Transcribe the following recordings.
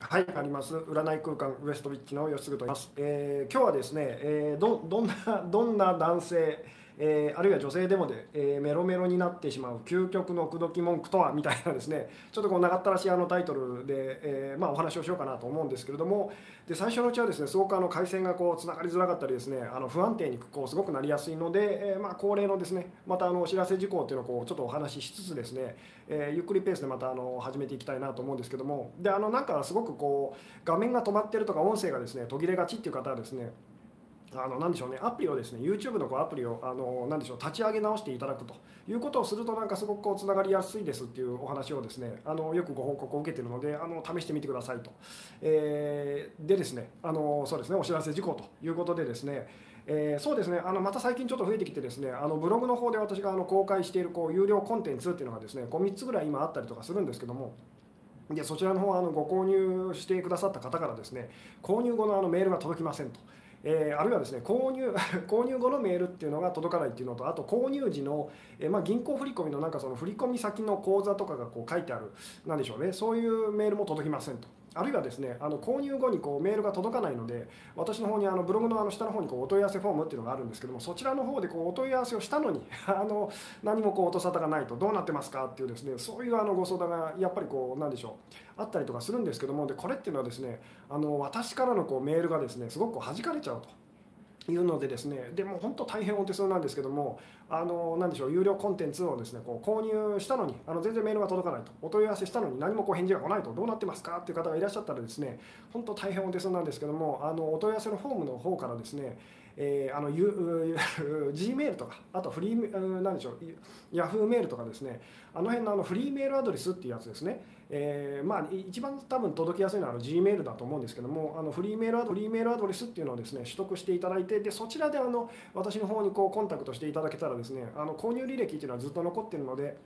はい、あります。占い空間ウエストビッチの吉嗣と言います。えー今日はですね、えーどどんなどんな男性、えーあるいは女性でもで、えーメロメロになってしまう究極の口説き文句とはみたいなですね、ちょっとこう長ったらしいあのタイトルで、えーまあお話をしようかなと思うんですけれども、で最初のうちはですね、すごくあの回線がこうつながりづらかったりですね、あの不安定にこうすごくなりやすいので、えまあ恒例のですね、またあのお知らせ事項っていうのをこうちょっとお話ししつつですね、えゆっくりペースでまたあの始めていきたいなと思うんですけどもであのなんかすごくこう画面が止まってるとか音声がですね途切れがちっていう方はですねあのなんでしょうねアプリをですね YouTube のこうアプリをあのなんでしょう立ち上げ直していただくということをするとなんかすごくこうつながりやすいですっていうお話をですねあのよくご報告を受けているのであの試してみてくださいと、えーでですねあのそうですねお知らせ事項ということでですねえーそうですねあのまた最近ちょっと増えてきてですねあのブログの方で私があの公開しているこう有料コンテンツっていうのがですねこう3つぐらい今あったりとかするんですけどもでそちらの方はあのご購入してくださった方からですね購入後のあのメールが届きませんと。えーあるいはですね購入 購入後のメールっていうのが届かないっていうのとあと購入時の、えーまあ、銀行振込のなんかその振込先の口座とかがこう書いてあるなんでしょうね。そういうメールも届きませんと。あるいはですねあの購入後にこうメールが届かないので私の方にあのブログのあの下の方にこうお問い合わせフォームっていうのがあるんですけどもそちらの方でこうお問い合わせをしたのに あの何もこう音沙汰がないとどうなってますかっていうですねそういうあのご相談がやっぱりこうなんでしょうあったりとかするんですけどもでこれっていうのはですねあの私からのこうメールがですねすごくこう弾かれちゃうと。いうのでですねでも本当大変お手数なんですけどもあの何でしょう有料コンテンツをですねこう購入したのにあの全然メールが届かないとお問い合わせしたのに何もこう返事が来ないとどうなってますかっていう方がいらっしゃったらですね本当大変お手数なんですけどもあのお問い合わせのフォームの方からですねえーあの G メールとかあとフリーなんでしょうヤフーメールとかですね。あの辺のあのフリーメールアドレスっていうやつですね、えーまあ一番多分届きやすいのはあの G メールだと思うんですけどもあのフリーメールアドフリーメールアドレスっていうのをですね取得していただいてでそちらであの私の方にこうコンタクトしていただけたらですねあの購入履歴っていうのはずっと残ってるので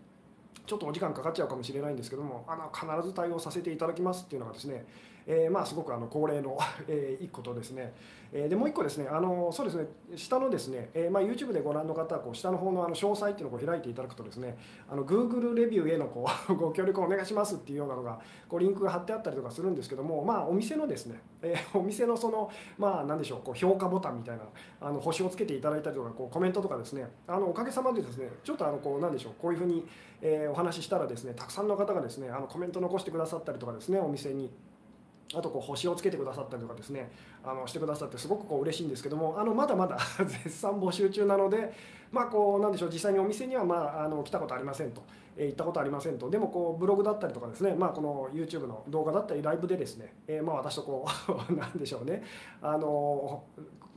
ちょっとお時間かかっちゃうかもしれないんですけどもあの必ず対応させていただきますっていうのがですね、えーまあすごくあの恒例の、えー一個とですね、えーでもう一個ですねあのそうですね下のですね、えーまあ YouTube でご覧の方はこう下の方のあの詳細っていうのをこう開いていただくとですねあの Google レビューへのこう ご協力をお願いしますっていうようなのがこうリンクが貼ってあったりとかするんですけどもまあお店のですね、えーお店のそのまあ何でしょうこう評価ボタンみたいなあの星をつけていただいたりとかこうコメントとかですねあのおかげさまでですねちょっとあのこうなんでしょうこういうふうに、えーお話ししたらですねたくさんの方がですねあのコメント残してくださったりとかですねお店に。あとこう星をつけてくださったりとかですねあのしてくださってすごくこう嬉しいんですけどもあのまだまだ 絶賛募集中なのでまあこうなんでしょう実際にお店にはまああの来たことありませんと、えー行ったことありませんとでもこうブログだったりとかですねまあこの YouTube の動画だったりライブでですね、えーまあ私とこう なんでしょうねあの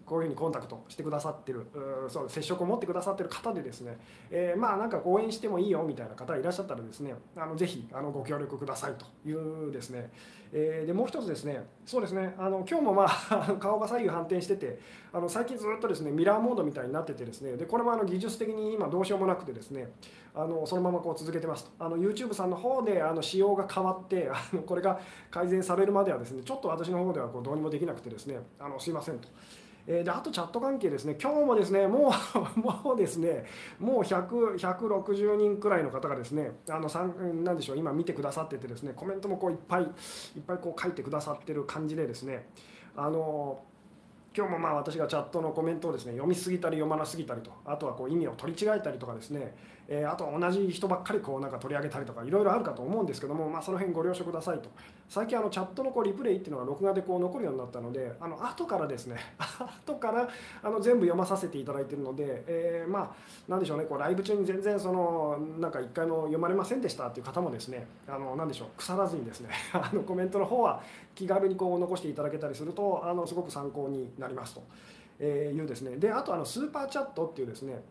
こういうふうにコンタクトしてくださってるうそう接触を持ってくださってる方でですね、えーまあなんか応援してもいいよみたいな方いらっしゃったらですねあのぜひあのご協力くださいというですね、えーでもう一つですねそうですねあの今日もまあ 顔が左右反転しててあの最近ずっとですねミラーモードみたいになっててですねでこれもあの技術的に今どうしようもなくてですねあのそのままこう続けてますとあの YouTube さんの方であの仕様が変わってあのこれが改善されるまではですねちょっと私の方ではこうどうにもできなくてですねあのすいませんと。えーであとチャット関係ですね、今日もですね、もう もうですね、もう100 160人くらいの方がですね、あのなんでしょう、今見てくださっててですね、コメントもこういっぱいいっぱいこう書いてくださってる感じでですね、あの今日もまあ私がチャットのコメントをですね読みすぎたり読まなすぎたりとあとはこう意味を取り違えたりとかですね、えーあと同じ人ばっかりこうなんか取り上げたりとかいろいろあるかと思うんですけども、まあ、その辺ご了承くださいと最近あのチャットのこうリプレイっていうのが録画でこう残るようになったのであの後からですね 後からあの全部読まさせていただいてるので、えーまあなんでしょうねこうライブ中に全然そのなんか一回も読まれませんでしたっていう方もですねあのなんでしょう腐らずにですね あのコメントの方は気軽にこう残していただけたりするとあのすごく参考になりますと。えーいうですねであとあのスーパーチャットっていうですね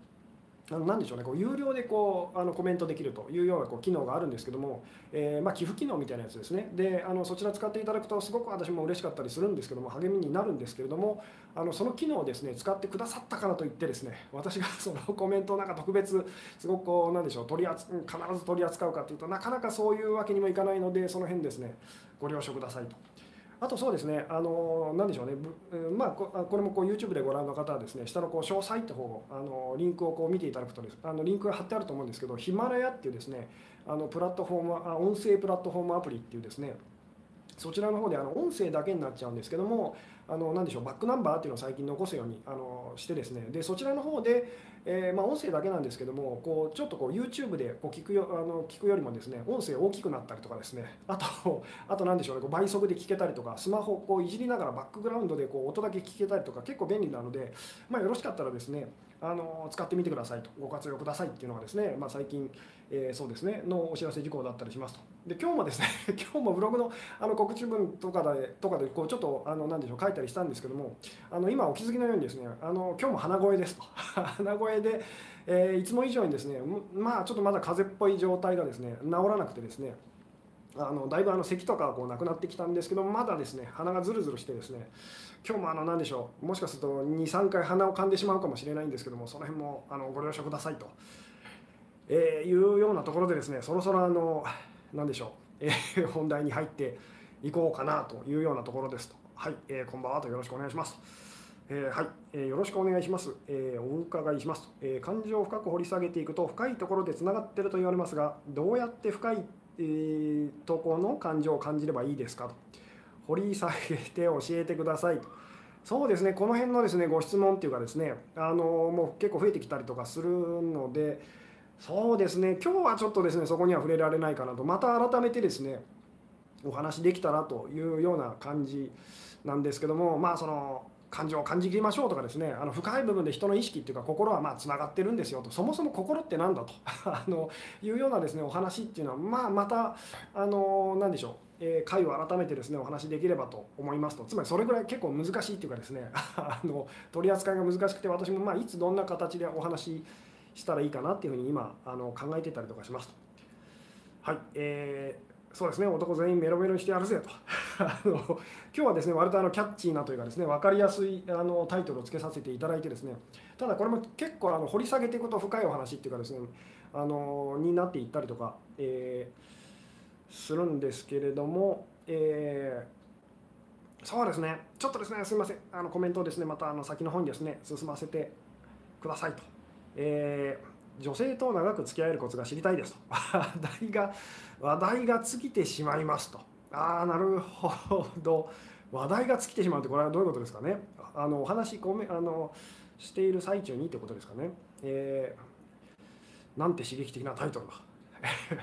あのなんでしょうねこう有料でこうあのコメントできるというようなこう機能があるんですけども、えまあ、寄付機能みたいなやつですねであのそちら使っていただくとすごく私も嬉しかったりするんですけども励みになるんですけれどもあのその機能をですね使ってくださったからといってですね私が そのコメントをなんか特別すごくこうなんでしょう取り扱必ず取り扱うかというとなかなかそういうわけにもいかないのでその辺ですねご了承くださいと。あとそうですね、あのなんでしょうね、ぶんまあ、こあこれもこう YouTube でご覧の方はですね、下のこう詳細って方をあのリンクをこう見ていただくとです、あのリンクが貼ってあると思うんですけど、ヒマラヤっていうですね、あのプラットフォームあ音声プラットフォームアプリっていうですね、そちらの方であの音声だけになっちゃうんですけどもあの何でしょうバックナンバーっていうのを最近残すようにあのしてですね。でそちらの方で、えー、まあ、音声だけなんですけどもこうちょっとこう YouTube でこう聞くよあの聞くよりもですね音声大きくなったりとかですね。あとあと何でしょうねこう倍速で聞けたりとかスマホこういじりながらバックグラウンドでこう音だけ聞けたりとか結構便利なので、まあ、よろしかったらですねあの使ってみてくださいとご活用くださいっていうのがですね、まあ、最近、えー、そうですねのお知らせ事項だったりしますと。で今日もですね 今日もブログのあの告知文とかでとかでこうちょっとあの何でしょう書いたりしたんですけどもあの今お気づきのようにですねあの今日も鼻声ですと。鼻声で、えー、いつも以上にですねまあちょっとまだ風邪っぽい状態がですね治らなくてですねあのだいぶあの咳とかこうなくなってきたんですけどまだですね鼻がズルズルしてですね今日もあの何でしょうもしかすると23回鼻を噛んでしまうかもしれないんですけどもその辺もあのご了承くださいと、えー、いうようなところでですねそろそろあの何でしょう、えー、本題に入っていこうかなというようなところですと。はい、えー、こんばんはとよろしくお願いします。えー、はい、えー、よろしくお願いします、えー、お伺いします、え感情を深く掘り下げていくと深いところでつながってると言われますがどうやって深いえ、とこの感情を感じればいいですかと。掘り下げて教えてください。とそうですねこの辺のですねご質問っていうかですねあのもう結構増えてきたりとかするのでそうですね。今日はちょっとですねそこには触れられないかなと。また改めてですねお話できたらというような感じなんですけどもまあその感情を感じきりましょうとかですねあの深い部分で人の意識っていうか心はまあつながってるんですよと。そもそも心って何だと。あのいうようなですねお話っていうのは、まあ、またあの何でしょう。えー、回を改めてですねお話しできればと思いますと。つまりそれぐらい結構難しいっていうかですね あの取り扱いが難しくて私もまあいつどんな形でお話したらいいかなっていうふうに今あの考えてたりとかします。と。はい、えーそうですね。男全員メロメロにしてやるぜと。あの今日はですね割とあのキャッチーなというかですね分かりやすいあのタイトルをつけさせていただいてですね。ただこれも結構あの掘り下げていくと深いお話っていうかですねあのになっていったりとか、えー、するんですけれども、えー、そうですね。ちょっとですねすみません。あのコメントをですねまたあの先の方にですね進ませてくださいと。えー女性と長く付き合えるコツが知りたいですと。話題が話題が尽きてしまいますと。ああなるほど。話題が尽きてしまうってこれはどういうことですかね。あのお話ごめあのしている最中にってことですかね、えー、なんて刺激的なタイトルだ。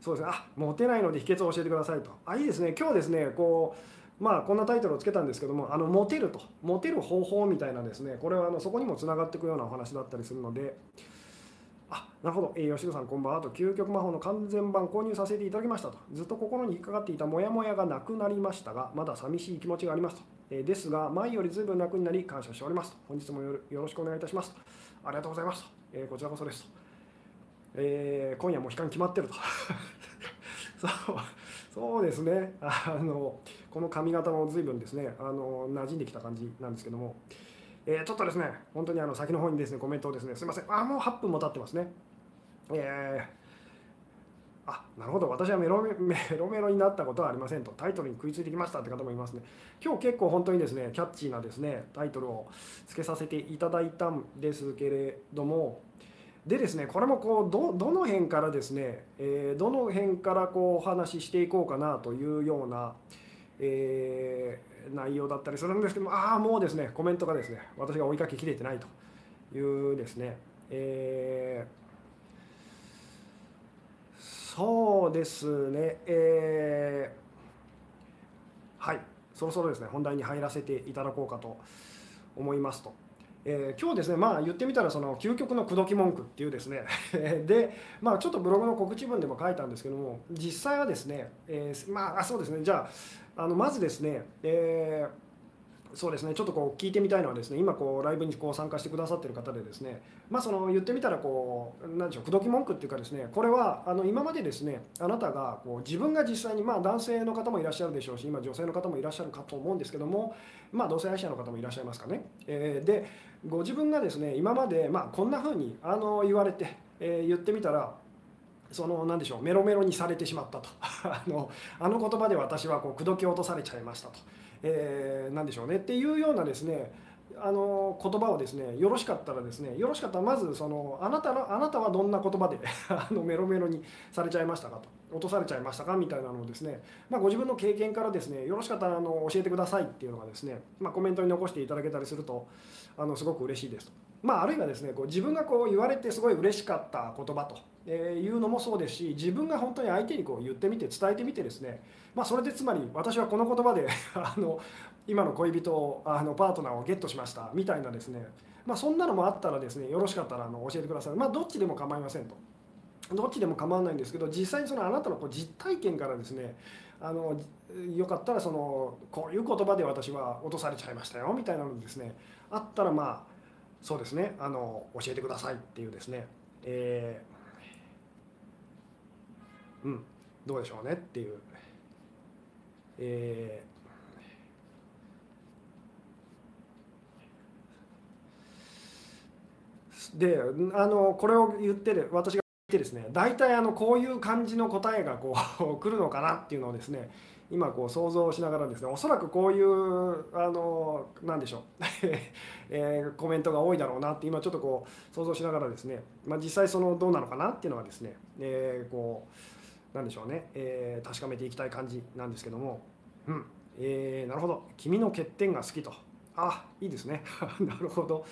そうですね。あモテないので秘訣を教えてくださいと。あいいですね。今日ですねこうまあこんなタイトルをつけたんですけどもあのモテると。モテる方法みたいなですねこれはあのそこにもつながっていくようなお話だったりするのであなるほど、えー、吉野さんこんばんは。と究極魔法の完全版購入させていただきましたと。ずっと心に引っかかっていたモヤモヤがなくなりましたがまだ寂しい気持ちがありますと、えー、ですが前よりずいぶん楽になり感謝しておりますと。本日もよろしくお願いいたしますと。ありがとうございますと、えー、こちらこそですと、えー、今夜も悲観決まってると。そうそうですね。あのこの髪型も随分ですねあの馴染んできた感じなんですけども。えー、ちょっとですね、本当にあの先の方にですね、コメントをですね、すみません、あ、もう8分も経ってますね。えー、あ、なるほど、私はメロ メロメロになったことはありませんと、タイトルに食いついてきましたって方もいますね。今日結構本当にですね、キャッチーなですね、タイトルをつけさせていただいたんですけれども、でですね、これもこうどどの辺からですね、えー、どの辺からこうお話ししていこうかなというような、えー、内容だったりするんですけどもああもうですねコメントがですね私が追いかけきれてないというですね、えー、そうですね、えー、はいそろそろですね本題に入らせていただこうかと思いますと。えー、今日ですね、まあ、言ってみたらその究極の口説き文句っていうですね で、まあ、ちょっとブログの告知文でも書いたんですけども実際はですね、えー、まあそうですねじゃああのまずですね、えーそうですねちょっとこう聞いてみたいのはですね今こうライブにこう参加してくださってる方でですねまあその言ってみたらこう何でしょう口説き文句っていうかですねこれはあの今までですねあなたがこう自分が実際にまあ男性の方もいらっしゃるでしょうし今女性の方もいらっしゃるかと思うんですけどもまあ同性愛者の方もいらっしゃいますかね、えー、でご自分がですね今までまあこんな風にあの言われて、えー、言ってみたらその何でしょうメロメロにされてしまったと。あのあの言葉で私はこう口説き落とされちゃいましたと。えー、何でしょうね。っていうようなですねあの言葉をですねよろしかったらですねよろしかったらまずそのあなたのあなたはどんな言葉で あのメロメロにされちゃいましたかと。落とされちゃいましたかみたいなのをですね、まあ、ご自分の経験からですねよろしかったらあの教えてくださいっていうのがですね、まあ、コメントに残していただけたりするとあのすごく嬉しいですと。まあ、あるいはですねこう自分がこう言われてすごい嬉しかった言葉とえいうのもそうですし自分が本当に相手にこう言ってみて伝えてみてですね、まあ、それでつまり私はこの言葉で あの今の恋人をあのパートナーをゲットしましたみたいなですね、まあ、そんなのもあったらですねよろしかったらあの教えてください、まあ、どっちでも構いませんと。どっちでも構わないんですけど実際にそのあなたのこう実体験からですねあのよかったらそのこういう言葉で私は落とされちゃいましたよみたいなのですねあったらまあそうですね。あの教えてくださいっていうですね、えー、うん。どうでしょうねっていう、えー、であのこれを言ってる私が言ってですね大体あのこういう感じの答えがこう 来るのかなっていうのをですね今こう想像しながらですねおそらくこういうあの何でしょう、えー、コメントが多いだろうなって今ちょっとこう想像しながらですね、まあ、実際そのどうなのかなっていうのはですね、えー、こうなんでしょうね、えー、確かめていきたい感じなんですけども、うん。えー、なるほど。君の欠点が好きと。あいいですね。なるほど。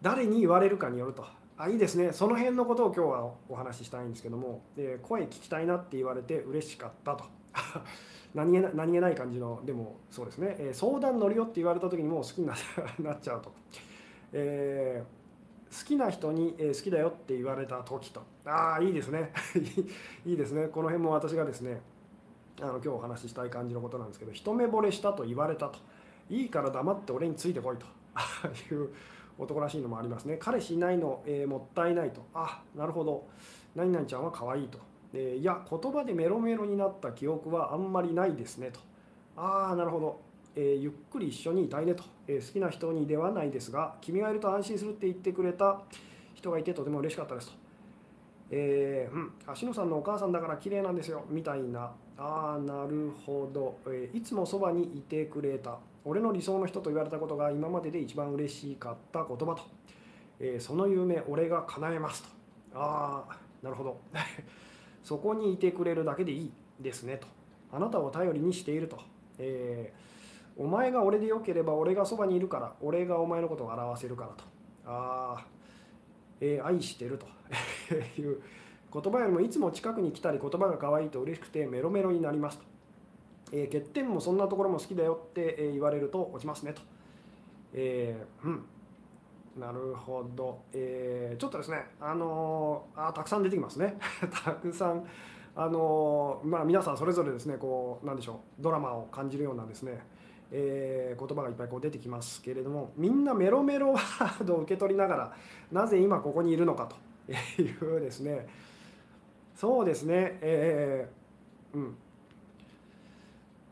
誰に言われるかによると。あいいですね。その辺のことを今日はお話ししたいんですけども、えー、声聞きたいなって言われて嬉しかったと。何気な何気ない感じのでもそうですね、えー、相談乗るよって言われた時にもう好きになっちゃうと、えー、好きな人に、えー、好きだよって言われた時と。ああいいですね。いいですね。この辺も私がですねあの今日お話ししたい感じのことなんですけど一目惚れしたと言われたと。いいから黙って俺についてこいと。いう男らしいのもありますね。彼氏いないの、えー、もったいないと。あなるほど。何々ちゃんは可愛いと。えいや言葉でメロメロになった記憶はあんまりないですねと。ああなるほど、えー、ゆっくり一緒にいたいねと、えー、好きな人にではないですが君がいると安心するって言ってくれた人がいてとても嬉しかったですと、えー、うん、芦野さんのお母さんだから綺麗なんですよみたいな。ああなるほど、えいつもそばにいてくれた。俺の理想の人と言われたことが今までで一番嬉しかった言葉と、えその夢俺が叶えますと。ああなるほど。そこにいてくれるだけでいいですねと。あなたを頼りにしていると、えー、お前が俺でよければ俺がそばにいるから俺がお前のことを表せるからと。ああ、えー、愛してると。いう言葉よりもいつも近くに来たり言葉が可愛いと嬉しくてメロメロになりますと、えー、欠点もそんなところも好きだよって言われると落ちますねと、えー、うん。なるほど、えー、ちょっとですね、あのー、あたくさん出てきますね、たくさん、あのー、まあ、皆さんそれぞれですね、こうなんでしょう、ドラマを感じるようなですね、えー、言葉がいっぱいこう出てきますけれども、みんなメロメロワードを受け取りながら、なぜ今ここにいるのかと いうですね、そうですね、えー、うん。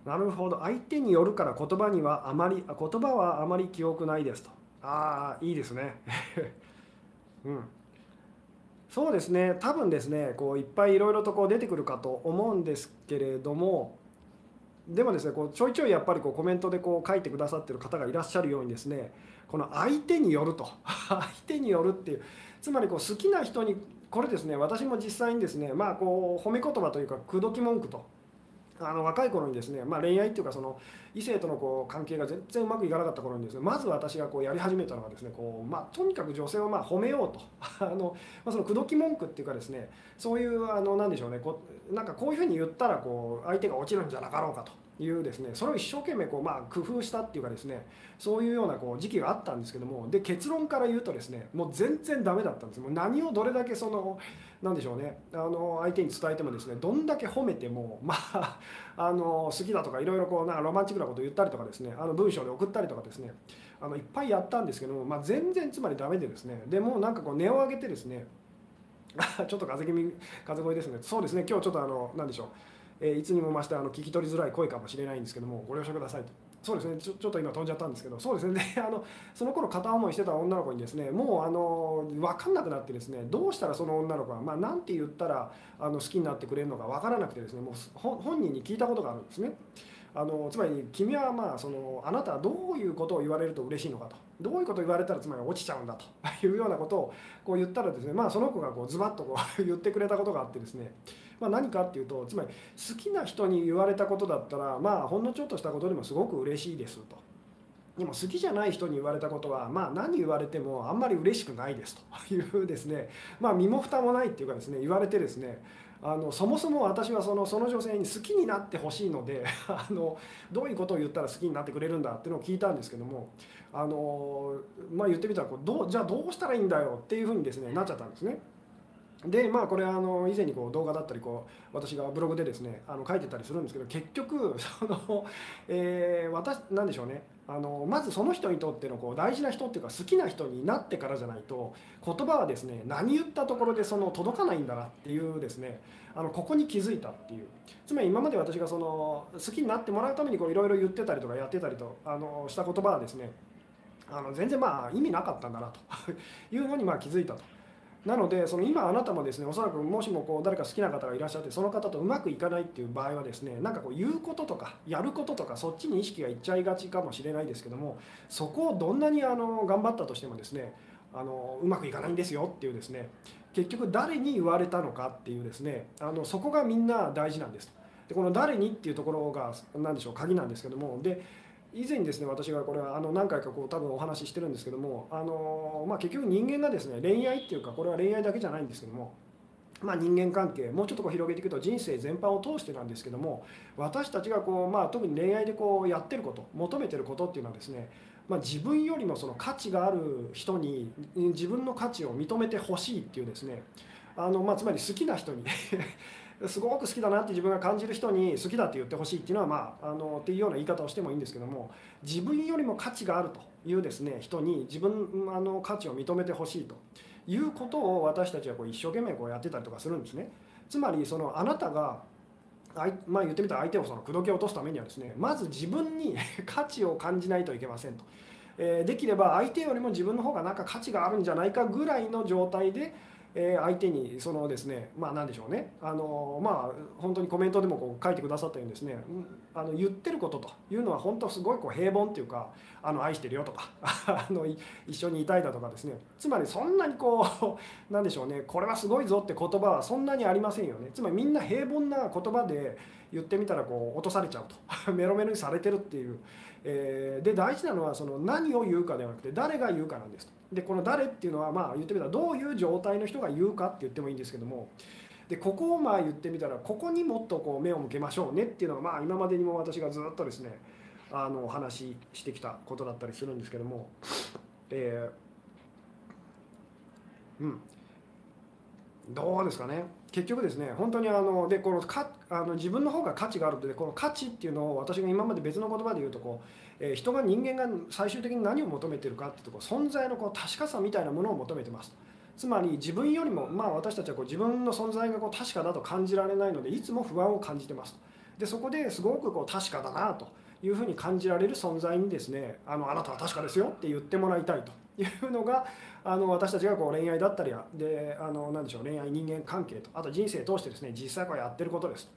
なるほど。相手によるから言葉にはあまり言葉はあまり記憶ないですと。ああいいですね。うん。そうですね。多分ですねこういっぱいいろいろとこう出てくるかと思うんですけれどもでもですねこうちょいちょいやっぱりこうコメントでこう書いてくださってる方がいらっしゃるようにですねこの相手によると。相手によるっていう。つまりこう好きな人にこれですね私も実際にですねまあこう褒め言葉というか口説き文句とあの若い頃にですね、まあ、恋愛っていうかその異性とのこう関係が全然うまくいかなかった頃にですねまず私がこうやり始めたのがですねこう、まあ、とにかく女性をまあ褒めようと あの、まあ、その口説き文句っていうかですねそういうあのなんでしょうねこなんかこういうふうに言ったらこう相手が落ちるんじゃなかろうかと。いうですねそれを一生懸命こう、まあ、工夫したっていうかですねそういうようなこう時期があったんですけどもで結論から言うとですねもう全然ダメだったんです。もう何をどれだけそのなんでしょうねあの相手に伝えてもですねどんだけ褒めてもまああの好きだとかいろいろこうなんかロマンチックなこと言ったりとかですねあの文章で送ったりとかですねあのいっぱいやったんですけども、まあ、全然つまりダメでですねでもなんかこう値を上げてですねちょっと風邪気味風声ですね。そうですね今日ちょっとあの何でしょうえいつにも増してあの聞き取りづらい声かもしれないんですけどもご了承くださいと。そうですねちょちょっと今飛んじゃったんですけどそうですね。で あのその頃片思いしてた女の子にですねもうあの分かんなくなってですねどうしたらその女の子が、まあ、なんて言ったらあの好きになってくれるのか分からなくてですねもう本人に聞いたことがあるんですね。あのつまり君はまあそのあなたはどういうことを言われると嬉しいのかと。どういうことを言われたらつまり落ちちゃうんだと。いうようなことをこう言ったらですねまあその子がこうズバッとこう 言ってくれたことがあってですね。まあ、何かっていうとつまり好きな人に言われたことだったらまあほんのちょっとしたことでもすごく嬉しいですと。でも好きじゃない人に言われたことは、まあ、何言われてもあんまり嬉しくないですというですね、まあ、身も蓋もないっていうかですね言われてですねあのそもそも私はそのその女性に好きになってほしいので あのどういうことを言ったら好きになってくれるんだっていうのを聞いたんですけどもあの、まあ、言ってみたらこうどうじゃあどうしたらいいんだよっていうふうにですねなっちゃったんですね。でまあこれあの以前にこう動画だったりこう私がブログでですねあの書いてたりするんですけど結局 その、えー、私なんでしょうね。あのまずその人にとってのこう大事な人っていうか好きな人になってからじゃないと言葉はですね何言ったところでその届かないんだなっていうですね。あのここに気づいたっていう。つまり今まで私がその好きになってもらうためにいろいろ言ってたりとかやってたりとあのした言葉はですねあの全然まあ意味なかったんだなと。いうのにまあ気づいたと。なのでその今あなたもですねおそらくもしもこう誰か好きな方がいらっしゃってその方とうまくいかないっていう場合はですねなんかこう言うこととかやることとかそっちに意識がいっちゃいがちかもしれないですけどもそこをどんなにあの頑張ったとしてもですねあのうまくいかないんですよっていうですね結局誰に言われたのかっていうですねあのそこがみんな大事なんです。でこの誰にっていうところが何でしょう鍵なんですけどもで以前ですね私がこれはあの何回かこう多分お話ししてるんですけどもあの、まあ、結局人間がですね恋愛っていうかこれは恋愛だけじゃないんですけどもまあ、人間関係もうちょっとこう広げていくと人生全般を通してなんですけども私たちがこう、まあ、特に恋愛でこうやってること求めてることっていうのはですね、まあ、自分よりもその価値がある人に自分の価値を認めてほしいっていうですねあの、まあ、つまり好きな人にすごく好きだなって自分が感じる人に好きだって言ってほしいっていうのはまああのっていうような言い方をしてもいいんですけども自分よりも価値があるというですね人に自分あの価値を認めてほしいということを私たちはこう一生懸命こうやってたりとかするんですね。つまりそのあなたがまあ、言ってみたら相手をその口説き落とすためにはですねまず自分に 価値を感じないといけませんと、えー、できれば相手よりも自分の方がなんか価値があるんじゃないかぐらいの状態でえ相手にそのですねまあ何でしょうね。あのまあ本当にコメントでもこう書いてくださったようにですねあの言ってることというのは本当すごいこう平凡っていうかあの愛してるよとか あの一緒にいたいだとかですね。つまりそんなにこう なんでしょうね。これはすごいぞって言葉はそんなにありませんよね。つまりみんな平凡な言葉で言ってみたらこう落とされちゃうと。メロメロにされてるっていう、えー、で大事なのはその何を言うかではなくて誰が言うかなんですと。でこの誰っていうのはまあ言ってみたらどういう状態の人が言うかって言ってもいいんですけどもでここをまあ言ってみたらここにもっとこう目を向けましょうねっていうのがまあ今までにも私がずっとですねあのお話ししてきたことだったりするんですけども、えー、うん。どうですかね。結局ですね本当にあのでこのかあの自分の方が価値があるとでこの価値っていうのを私が今まで別の言葉で言うとこうえ、人が人間が最終的に何を求めてるかっていうとこ存在のこう確かさみたいなものを求めてますつまり自分よりも、まあ、私たちはこう自分の存在がこう確かだと感じられないのでいつも不安を感じてますでそこですごくこう確かだなというふうに感じられる存在にですねあのあなたは確かですよって言ってもらいたいというのが あの私たちがこう恋愛だったりであの何でしょう恋愛人間関係とあと人生通してですね実際こうやってることですと。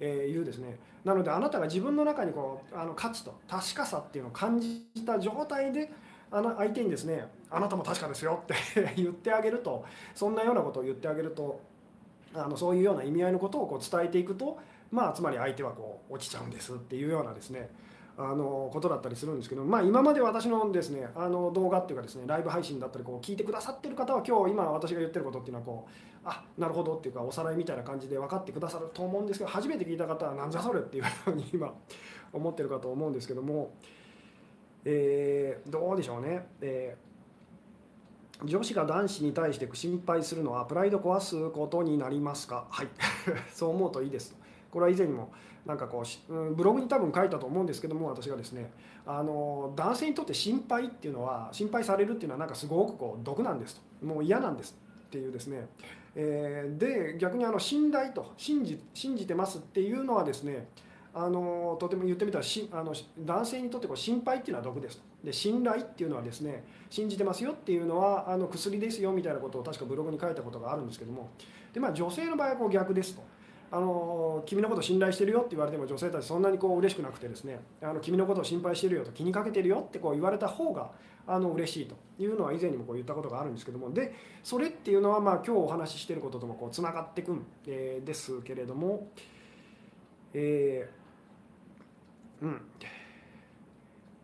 えいうですね。なのであなたが自分の中にこうあの価値と確かさっていうのを感じた状態であの相手にですねあなたも確かですよって 言ってあげるとそんなようなことを言ってあげるとあのそういうような意味合いのことをこう伝えていくとまあつまり相手はこう落ちちゃうんですっていうようなですねあのことだったりするんですけど、まあ、今まで私のですねあの動画っていうかですねライブ配信だったりこう聞いてくださってる方は今日今私が言ってることっていうのはこうあなるほどっていうかおさらいみたいな感じで分かってくださると思うんですけど初めて聞いた方はなんじゃそれっていうふうに今思ってるかと思うんですけども、えー、どうでしょうね。えー女子が男子に対して心配するのはプライド壊すことになりますか？はい。そう思うといいです。これは以前にもなんかこうブログに多分書いたと思うんですけども私がですねあの男性にとって心配っていうのは心配されるっていうのはなんかすごくこう毒なんですと。もう嫌なんですっていうですね、えー、で逆にあの信頼と信じ信じてますっていうのはですねあのとても言ってみたらしあの男性にとってこう心配っていうのは毒ですで信頼っていうのはですね信じてますよっていうのはあの薬ですよみたいなことを確かブログに書いたことがあるんですけども。で、まあ、女性の場合はこう逆ですと。あの君のこと信頼してるよって言われても女性たちそんなにこう嬉しくなくてですねあの君のことを心配してるよと気にかけてるよってこう言われた方があの嬉しいというのは以前にもこう言ったことがあるんですけどもでそれっていうのはまあ今日お話ししてることともこうつながっていくん、ですけれどもえー、うん。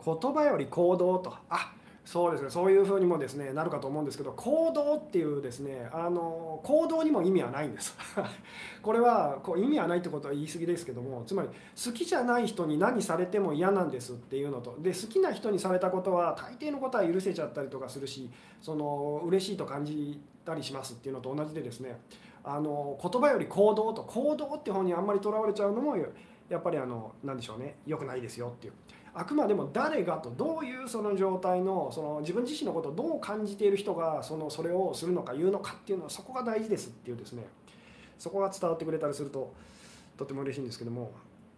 言葉より行動と。あそうですねそういうふうにもですねなるかと思うんですけど行動っていうですねあの行動にも意味はないんです これはこう意味はないってことは言い過ぎですけどもつまり好きじゃない人に何されても嫌なんですっていうのとで好きな人にされたことは大抵のことは許せちゃったりとかするしその嬉しいと感じたりしますっていうのと同じでですねあの言葉より行動と行動って方にあんまりとらわれちゃうのもやっぱりあの何でしょうね良くないですよっていう。あくまでも誰がとどういうその状態のその自分自身のことをどう感じている人がそのそれをするのか言うのかっていうのはそこが大事ですっていうですねそこが伝わってくれたりするととても嬉しいんですけども、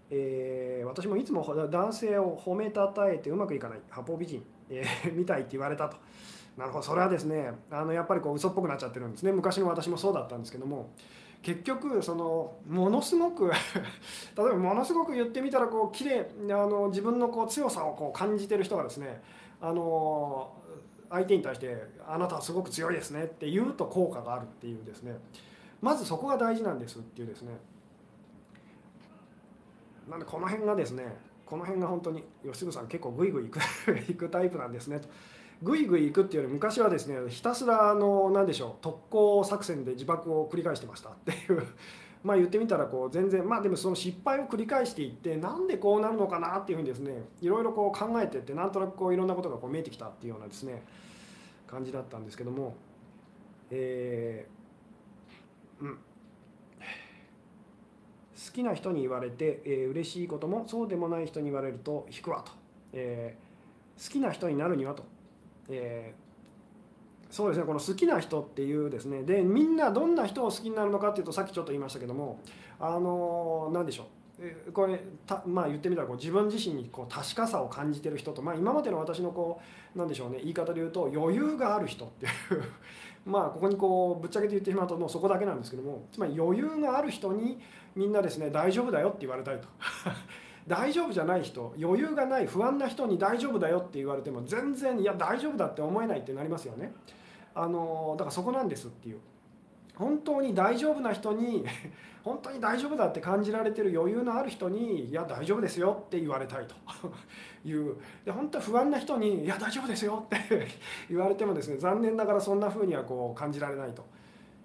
えー、私もいつも男性を褒めたたえてうまくいかない八方美人、えー、みたいって言われたと。なるほどそれはですねあのやっぱりこう嘘っぽくなっちゃってるんですね昔の私もそうだったんですけども結局そのものすごく 例えばものすごく言ってみたらこう綺麗あの自分のこう強さをこう感じてる人がですねあの相手に対して「あなたはすごく強いですね」って言うと効果があるっていうですねまずそこが大事なんですっていうですねなんでこの辺がですねこの辺が本当に吉純さん結構グイグイいく いくタイプなんですねと。ぐいぐい行くっていうより昔はですねひたすらあの何でしょう特攻作戦で自爆を繰り返してましたっていう まあ言ってみたらこう全然まあでもその失敗を繰り返していってなんでこうなるのかなっていうふうにですねいろいろこう考えてってなんとなくこういろんなことがこう見えてきたっていうようなですね感じだったんですけどもえー、うん。好きな人に言われて、えー、嬉しいこともそうでもない人に言われると引くわと、えー、好きな人になるにはと。えー、そうですねこの好きな人っていうですねでみんなどんな人を好きになるのかっていうとさっきちょっと言いましたけどもあの何でしょうこれたまあ言ってみたらこう自分自身にこう確かさを感じてる人と、まあ、今までの私のこうなんでしょうね言い方で言うと余裕がある人っていう まあここにこうぶっちゃけて言ってしまうともうそこだけなんですけどもつまり余裕がある人にみんなですね大丈夫だよって言われたいと。大丈夫じゃない人余裕がない不安な人に大丈夫だよって言われても全然いや大丈夫だって思えないってなりますよね。あのだからそこなんですっていう。本当に大丈夫な人に 本当に大丈夫だって感じられてる余裕のある人にいや大丈夫ですよって言われたいと。いう。で本当は不安な人にいや大丈夫ですよって 言われてもですね残念ながらそんな風にはこう感じられないと。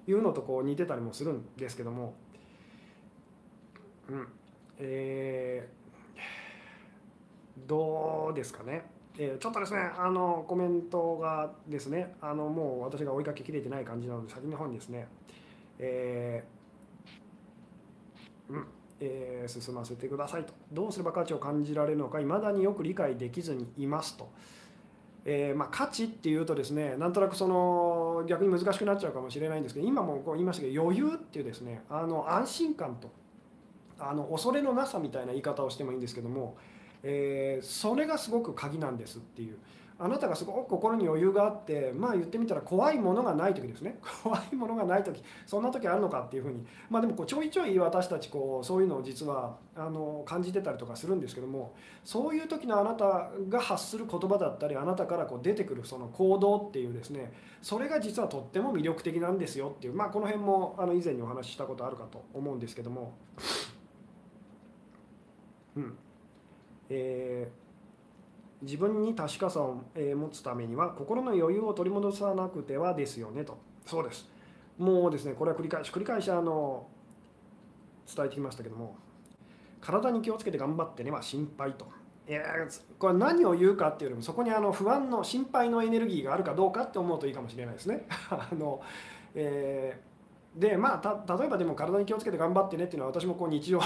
いうのとこう似てたりもするんですけども。うん。えーどうですかね。えー、ちょっとですね、あのコメントがですね、あのもう私が追いかけきれてない感じなので、先の方にですね、えー、うん、えー、進ませてくださいと。どうすれば価値を感じられるのか、いまだによく理解できずにいますと。えーまあ、価値っていうとですねなんとなくその逆に難しくなっちゃうかもしれないんですけど今もこう言いましたけど余裕っていうですねあの安心感とあの恐れのなさみたいな言い方をしてもいいんですけどもえー、それがすごく鍵なんですっていう。あなたがすごく心に余裕があってまあ言ってみたら怖いものがない時ですね。怖いものがない時そんな時あるのかっていうふうに。まあでもこうちょいちょい私たちこうそういうのを実はあの感じてたりとかするんですけどもそういう時のあなたが発する言葉だったりあなたからこう出てくるその行動っていうですねそれが実はとっても魅力的なんですよっていう。まあこの辺もあの以前にお話ししたことあるかと思うんですけども。うん。えー、自分に確かさを持つためには心の余裕を取り戻さなくてはですよねとそうですもうですねこれは繰り返し繰り返しあの伝えてきましたけども体に気をつけて頑張ってねは心配と。いやこれ何を言うかっていうよりもそこにあの不安の心配のエネルギーがあるかどうかって思うといいかもしれないですね。あのえーでまあ例えばでも体に気をつけて頑張ってねっていうのは私もこう日常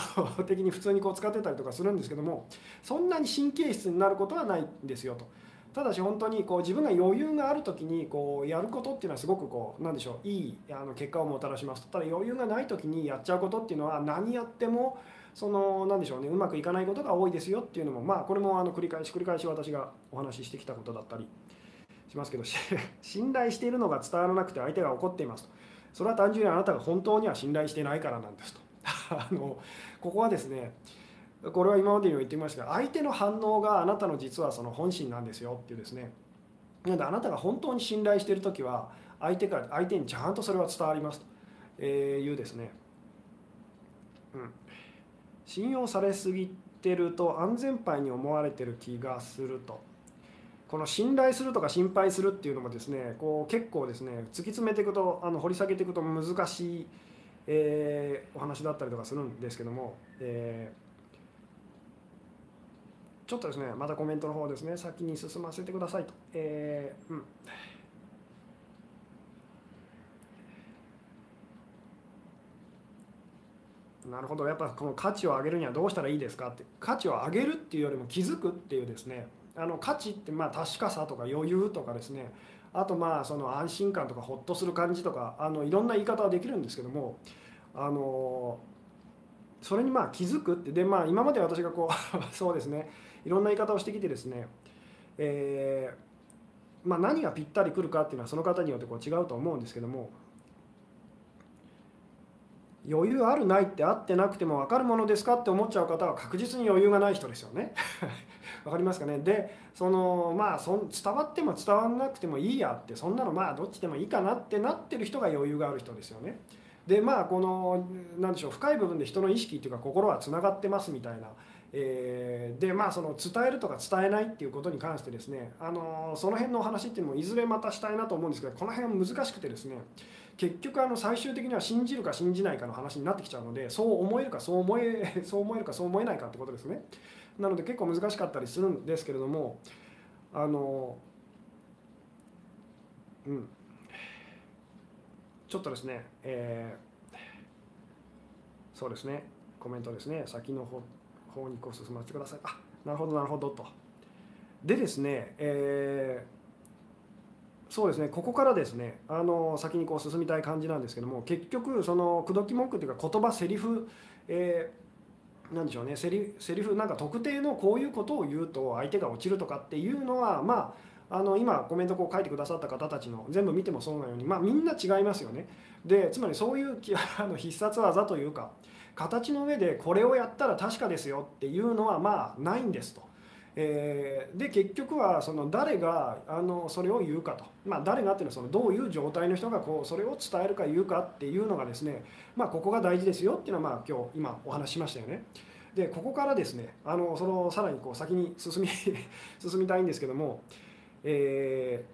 的に普通にこう使ってたりとかするんですけどもそんなに神経質になることはないんですよと。ただし本当にこう自分が余裕がある時にこうやることっていうのはすごくこうなんでしょういいあの結果をもたらしますただ余裕がない時にやっちゃうことっていうのは何やってもそのなんでしょうねうまくいかないことが多いですよっていうのもまあこれもあの繰り返し繰り返し私がお話ししてきたことだったりしますけど 信頼しているのが伝わらなくて相手が怒っていますとそれは単純にあなたが本当には信頼してないからなんですと。あのここはですねこれは今までにも言ってみましたが相手の反応があなたの実はその本心なんですよっていうですね。なのであなたが本当に信頼している時は相手から相手にちゃんとそれは伝わりますと。いうですね、うん、信用されすぎてると安全牌に思われてる気がすると。この信頼するとか心配するっていうのもですねこう結構ですね突き詰めていくとあの掘り下げていくと難しい、えー、お話だったりとかするんですけども、えー、ちょっとですねまたコメントの方ですね先に進ませてくださいと。えーうん。なるほど。やっぱこの価値を上げるにはどうしたらいいですかって。価値を上げるっていうよりも気づくっていうですねあの価値ってまあ確かさとか余裕とかですね。あとまあその安心感とかほっとする感じとかあのいろんな言い方はできるんですけどもあのそれにまあ気づくってでまあ今まで私がこう そうですね。いろんな言い方をしてきてですね、えー、まあ、何がぴったりくるかっていうのはその方によってこう違うと思うんですけども余裕あるないってあってなくても分かるものですかって思っちゃう方は確実に余裕がない人ですよね。分かりますかね？でそのまあそ伝わっても伝わらなくてもいいやってそんなのまあどっちでもいいかなってなってる人が余裕がある人ですよね。でまあこの何でしょう深い部分で人の意識っていうか心はつながってますみたいな。えー、でまあその伝えるとか伝えないっていうことに関してですねあのその辺のお話っていうのもいずれまたしたいなと思うんですけどこの辺は難しくてですね結局あの最終的には信じるか信じないかの話になってきちゃうのでそう思えるかそう思え そう思えるかそう思えないかってことですね。なので結構難しかったりするんですけれどもあのうん。ちょっとですね、えー、そうですね。コメントですね。先の方方にこう進ませてください。あなるほどなるほどと。でですね、えー、そうですね。ここからですねあの先にこう進みたい感じなんですけども結局その口説き文句というか言葉セリフ、えーなんでしょうねセリセリフなんか特定のこういうことを言うと相手が落ちるとかっていうのはまああの今コメントこう書いてくださった方たちの全部見てもそうなようにまあみんな違いますよねでつまりそういう あの必殺技というか形の上でこれをやったら確かですよっていうのはまあないんですと。えー、で結局はその誰があのそれを言うかと、まあ、誰がっていうのはそのどういう状態の人がこうそれを伝えるか言うかっていうのがですね、まあ、ここが大事ですよっていうのはまあ今日今お話ししましたよね。でここからですねあのそのさらにこう先に進み 進みたいんですけども、え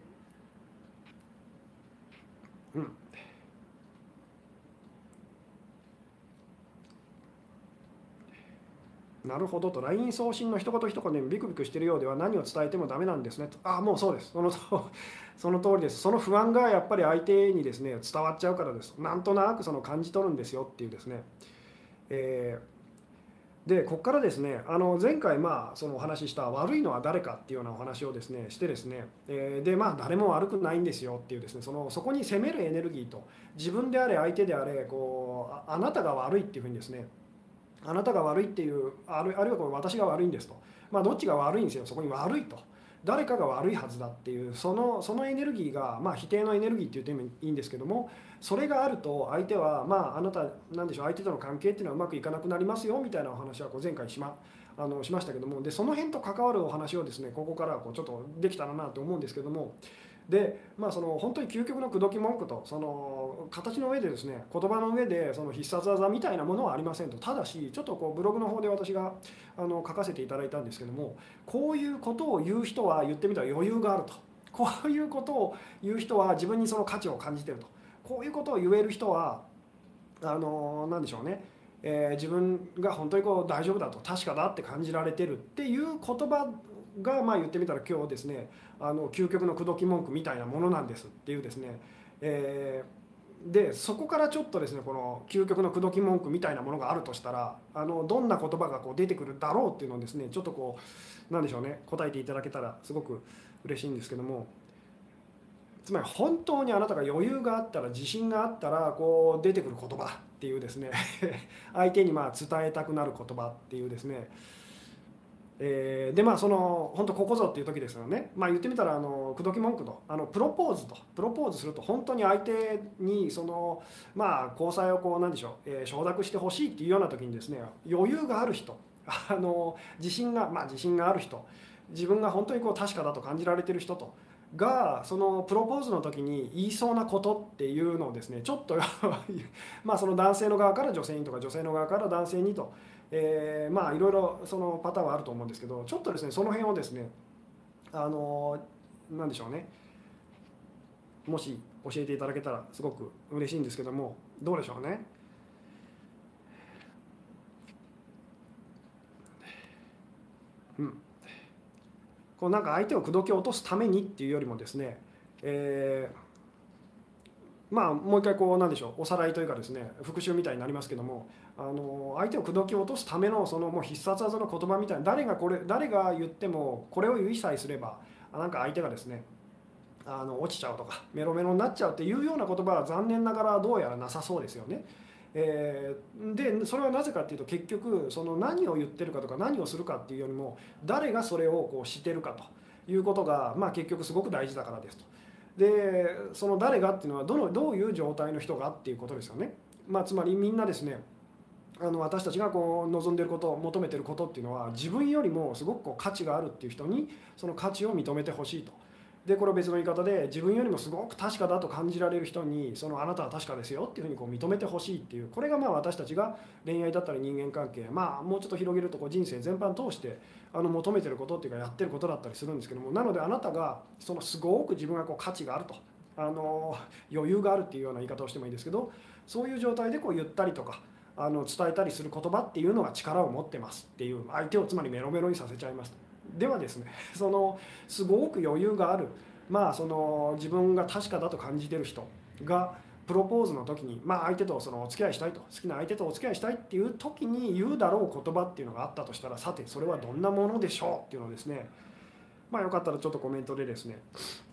ー、うんなるほどと。LINE 送信の一言一言でビクビクしてるようでは何を伝えてもダメなんですねと。ああもうそうです。その その通りです。その不安がやっぱり相手にですね伝わっちゃうからです。なんとなくその感じ取るんですよっていうですね、えー、でここからですねあの前回まあそのお話しした悪いのは誰かっていうようなお話をですねしてですね、えー、でまあ誰も悪くないんですよっていうですねそのそこに責めるエネルギーと自分であれ相手であれこうあなたが悪いっていうふうにですねあなたが悪いっていうあるあるいはこれ私が悪いんですと、まあ、どっちが悪いんですよ。そこに悪いと。誰かが悪いはずだっていうそのそのエネルギーが、まあ、否定のエネルギーって言ってもいいんですけどもそれがあると相手はまああなたなんでしょう相手との関係っていうのはうまくいかなくなりますよみたいなお話はこう前回しまあのしましたけども。でその辺と関わるお話をですねここからこうちょっとできたらなと思うんですけどもでまあその本当に究極の口説き文句とその形の上でですね言葉の上でその必殺技みたいなものはありませんと。ただしちょっとこうブログの方で私があの書かせていただいたんですけどもこういうことを言う人は言ってみたら余裕があると。こういうことを言う人は自分にその価値を感じてると。こういうことを言える人はあの何でしょうね。えー、自分が本当にこう大丈夫だと。確かだって感じられてるっていう言葉がまあ言ってみたら今日ですねあの究極の口説き文句みたいなものなんですっていうですね、えー、でそこからちょっとですねこの究極の口説き文句みたいなものがあるとしたらあのどんな言葉がこう出てくるだろうっていうのをですねちょっとこうなんでしょうね答えていただけたらすごく嬉しいんですけども。つまり本当にあなたが余裕があったら自信があったらこう出てくる言葉っていうですね。相手にまあ伝えたくなる言葉っていうですね。えーでまあその本当ここぞっていう時ですよね、まあ、言ってみたらあの口説き文句とあのプロポーズとプロポーズすると本当に相手にその、まあ、交際をこうなんでしょう、えー承諾してほしいっていうような時にですね余裕がある人あの自信が、まあ、自信がある人自分が本当にこう確かだと感じられてる人とがそのプロポーズの時に言いそうなことっていうのをですねちょっと まあその男性の側から女性にとか女性の側から男性にと、えーまあいろいろそのパターンはあると思うんですけどちょっとですねその辺をですねあのなんでしょうねもし教えていただけたらすごく嬉しいんですけどもどうでしょうね？うん、こうなんか相手を口説き落とすためにっていうよりもですね、えーまあもう一回こうなんでしょうおさらいというかですね復習みたいになりますけどもあの相手を口説き落とすためのそのもう必殺技の言葉みたいな誰がこれ誰が言ってもこれを言いさえすればあなんか相手がですねあの落ちちゃうとかメロメロになっちゃうっていうような言葉は残念ながらどうやらなさそうですよね。えーでそれはなぜかっていうと結局その何を言ってるかとか何をするかっていうよりも誰がそれをこうしてるかということが、まあ、結局すごく大事だからですと。でその誰がっていうのはどのどういう状態の人がっていうことですよね。まあ、つまりみんなですねあの私たちがこう望んでること求めてることっていうのは自分よりもすごくこう価値があるっていう人にその価値を認めてほしいと。でこれ別の言い方で自分よりもすごく確かだと感じられる人にそのあなたは確かですよっていうふうにこう認めてほしいっていうこれがまあ私たちが恋愛だったり人間関係まあもうちょっと広げるとこう人生全般通してあの求めてることっていうかやってることだったりするんですけどもなのであなたがそのすごく自分がこう価値があるとあの余裕があるっていうような言い方をしてもいいですけどそういう状態でこう言ったりとかあの伝えたりする言葉っていうのが力を持ってますっていう相手をつまりメロメロにさせちゃいます。ではですね そのすごく余裕がある。まあその自分が確かだと感じてる人がプロポーズの時に、まあ、相手とそのお付き合いしたいと。好きな相手とお付き合いしたいっていう時に言うだろう言葉っていうのがあったとしたらさてそれはどんなものでしょうっていうのをですね。まあよかったらちょっとコメントでですね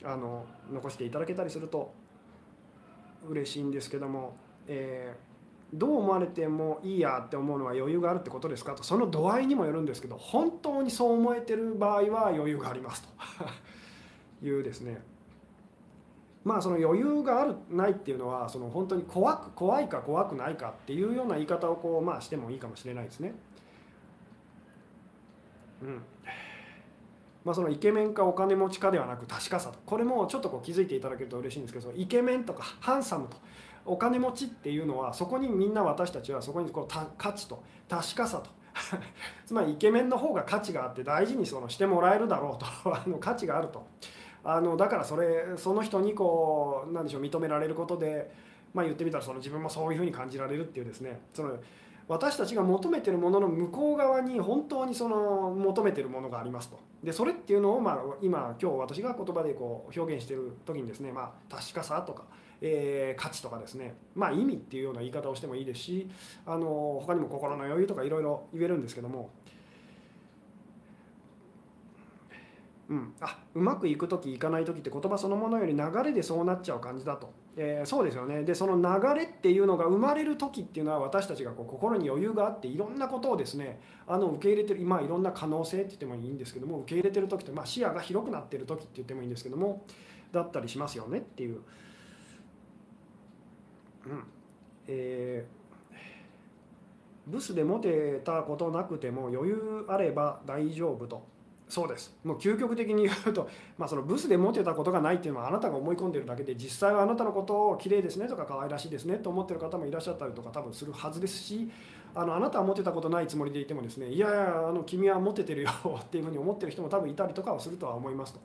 あの残していただけたりすると嬉しいんですけども、えーどう思われてもいいやって思うのは余裕があるってことですか？とその度合いにもよるんですけど本当にそう思えてる場合は余裕がありますと。いうですね。まあその余裕があるないっていうのはその本当に怖く怖いか怖くないかっていうような言い方をこうまあしてもいいかもしれないですね。うん。まあ、そのイケメンかお金持ちかではなく確かさと。これもちょっとこう気づいていただけると嬉しいんですけどそのイケメンとかハンサムと。お金持ちっていうのはそこにみんな私たちはそこにこうた価値と確かさと。つまりイケメンの方が価値があって大事にそのしてもらえるだろうと あの価値があると。あのだからそれその人にこうなんでしょう認められることで、まあ、言ってみたらその自分もそういうふうに感じられるっていうですね。その私たちが求めてるものの向こう側に本当にその求めてるものがありますと。でそれっていうのを、まあ、今今日私が言葉でこう表現してる時にですね、まあ、確かさとか、えー価値とかですね、まあ、意味っていうような言い方をしてもいいですしあの他にも心の余裕とかいろいろ言えるんですけども。うん、あうまくいく時いかない時って言葉そのものより流れでそうなっちゃう感じだと、えーそうですよね。でその流れっていうのが生まれる時っていうのは私たちがこう心に余裕があっていろんなことをですねあの受け入れてるまあいろんな可能性って言ってもいいんですけども受け入れてる時って、まあ、視野が広くなってる時って言ってもいいんですけどもだったりしますよねっていう。うん。えーブスでモテたことなくても余裕あれば大丈夫と。そうです。もう究極的に言うと、まあ、そのブスでモテたことがないっていうのはあなたが思い込んでるだけで実際はあなたのことを綺麗ですねとか可愛らしいですねと思ってる方もいらっしゃったりとか多分するはずですしあのあなたはモテたことないつもりでいてもですねいやいやあの君はモテてるよっていうふうに思ってる人も多分いたりとかはするとは思いますと。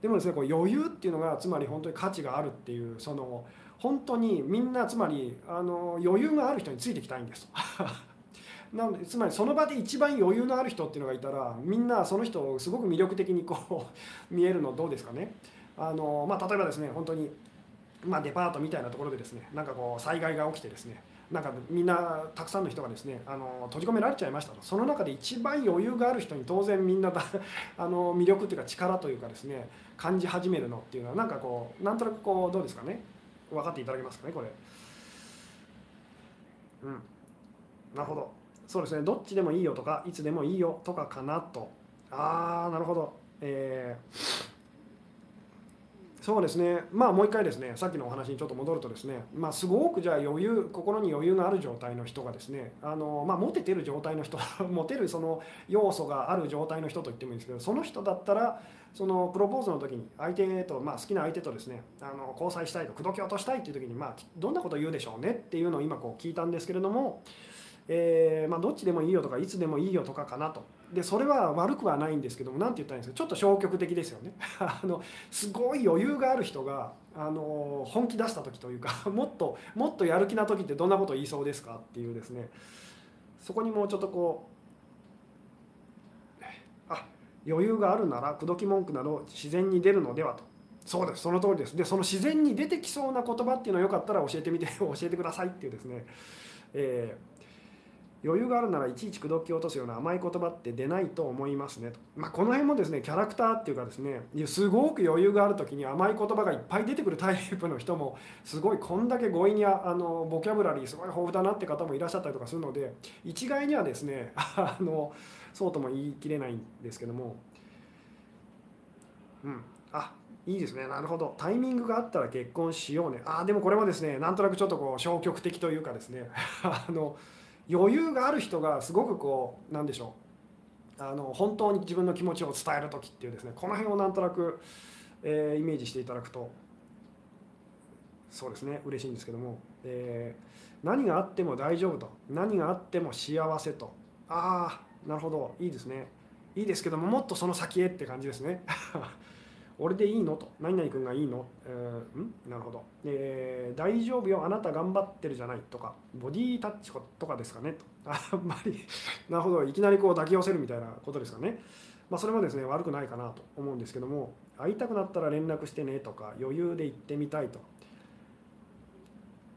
でもですねこう余裕っていうのがつまり本当に価値があるっていうその本当にみんなつまりあの余裕がある人についてきたいんです。なのでつまりその場で一番余裕のある人っていうのがいたらみんなその人をすごく魅力的にこう 見えるのどうですかね。あの、まあ、例えばですね本当に、まあ、デパートみたいなところでですねなんかこう災害が起きてですねなんかみんなたくさんの人がですねあの閉じ込められちゃいましたと。その中で一番余裕がある人に当然みんなだ あの魅力というか力というかですね感じ始めるのっていうのはなんかこうなんとなくこうどうですかね。分かっていただけますかねこれ。うん。なるほど。そうですね。どっちでもいいよとかいつでもいいよとかかなと。ああなるほど。えー。そうですね。まあもう一回ですね。さっきのお話にちょっと戻るとですね。まあすごくじゃあ余裕心に余裕がある状態の人がですねあのまあモテてる状態の人 モテるその要素がある状態の人と言ってもいいんですけどその人だったらそのプロポーズの時に相手と、まあ、好きな相手とですねあの交際したいと口説き落としたいっていう時に、まあ、どんなことを言うでしょうねっていうのを今こう聞いたんですけれどもえー、まあ、どっちでもいいよとかいつでもいいよとかかなと。でそれは悪くはないんですけども何て言ったらいいんですか？ちょっと消極的ですよね。あのすごい余裕がある人があの本気出した時というかもっともっとやる気な時ってどんなこと言いそうですか？っていうですね。そこにもうちょっとこう余裕があるなら口説き文句など自然に出るのではと。そうです。その通りです。でその自然に出てきそうな言葉っていうのはよかったら教えてみて 教えてくださいっていうですね、えー余裕があるならいちいち口説き落とすような甘い言葉って出ないと思いますねと、まあ、この辺もですねキャラクターっていうかですねすごく余裕がある時に甘い言葉がいっぱい出てくるタイプの人もすごいこんだけ語彙にあのボキャブラリーすごい豊富だなって方もいらっしゃったりとかするので一概にはですね あのそうとも言い切れないんですけども。うん。あいいですね。なるほど。タイミングがあったら結婚しようね。あでもこれもですねなんとなくちょっとこう消極的というかですね。あの余裕がある人がすごくこうなんでしょう。あの本当に自分の気持ちを伝える時っていうですね。この辺をなんとなく、えー、イメージしていただくとそうですね。嬉しいんですけども、えー、何があっても大丈夫と。何があっても幸せと。ああなるほど。いいですね。いいですけどももっとその先へって感じですね。俺でいいの？と。何々君がいいの、えー、ん？なるほど、えー、大丈夫よ。あなた頑張ってるじゃないとか。ボディタッチとかですかね？と。あんまり。なるほど。いきなりこう抱き寄せるみたいなことですかね？まあ、それもですね悪くないかなと思うんですけども会いたくなったら連絡してねとか余裕で行ってみたいと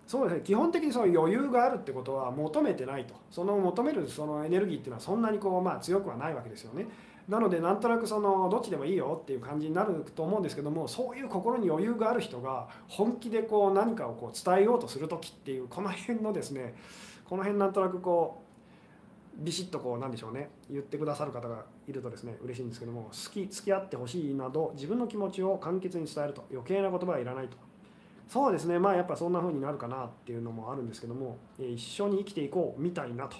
そうですね。基本的にその余裕があるってことは求めてないと。その求めるそのエネルギーっていうのはそんなにこうまあ強くはないわけですよね。なのでなんとなくそのどっちでもいいよっていう感じになると思うんですけどもそういう心に余裕がある人が本気でこう何かをこう伝えようとする時っていうこの辺のですねこの辺なんとなくこうビシッとこうなんでしょうね。言ってくださる方がいるとですね嬉しいんですけども好き付き合ってほしいなど自分の気持ちを簡潔に伝えると。余計な言葉はいらないと。そうですね。まあやっぱそんな風になるかなっていうのもあるんですけどもえ一緒に生きていこうみたいなと、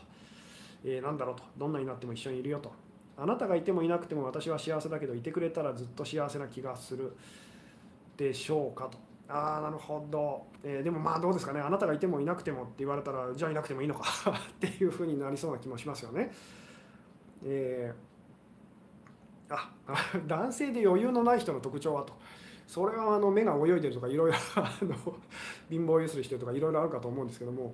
えー、何だろうと。どんなになっても一緒にいるよと。あなたがいてもいなくても私は幸せだけどいてくれたらずっと幸せな気がするでしょうかと。ああなるほど、えー、でもまあどうですかね。あなたがいてもいなくてもって言われたらじゃあいなくてもいいのかっていうふうになりそうな気もしますよね。えー、あ 男性で余裕のない人の特徴はと。それはあの目が泳いでるとかいろいろ貧乏ゆすりしてるとかいろいろあるかと思うんですけども。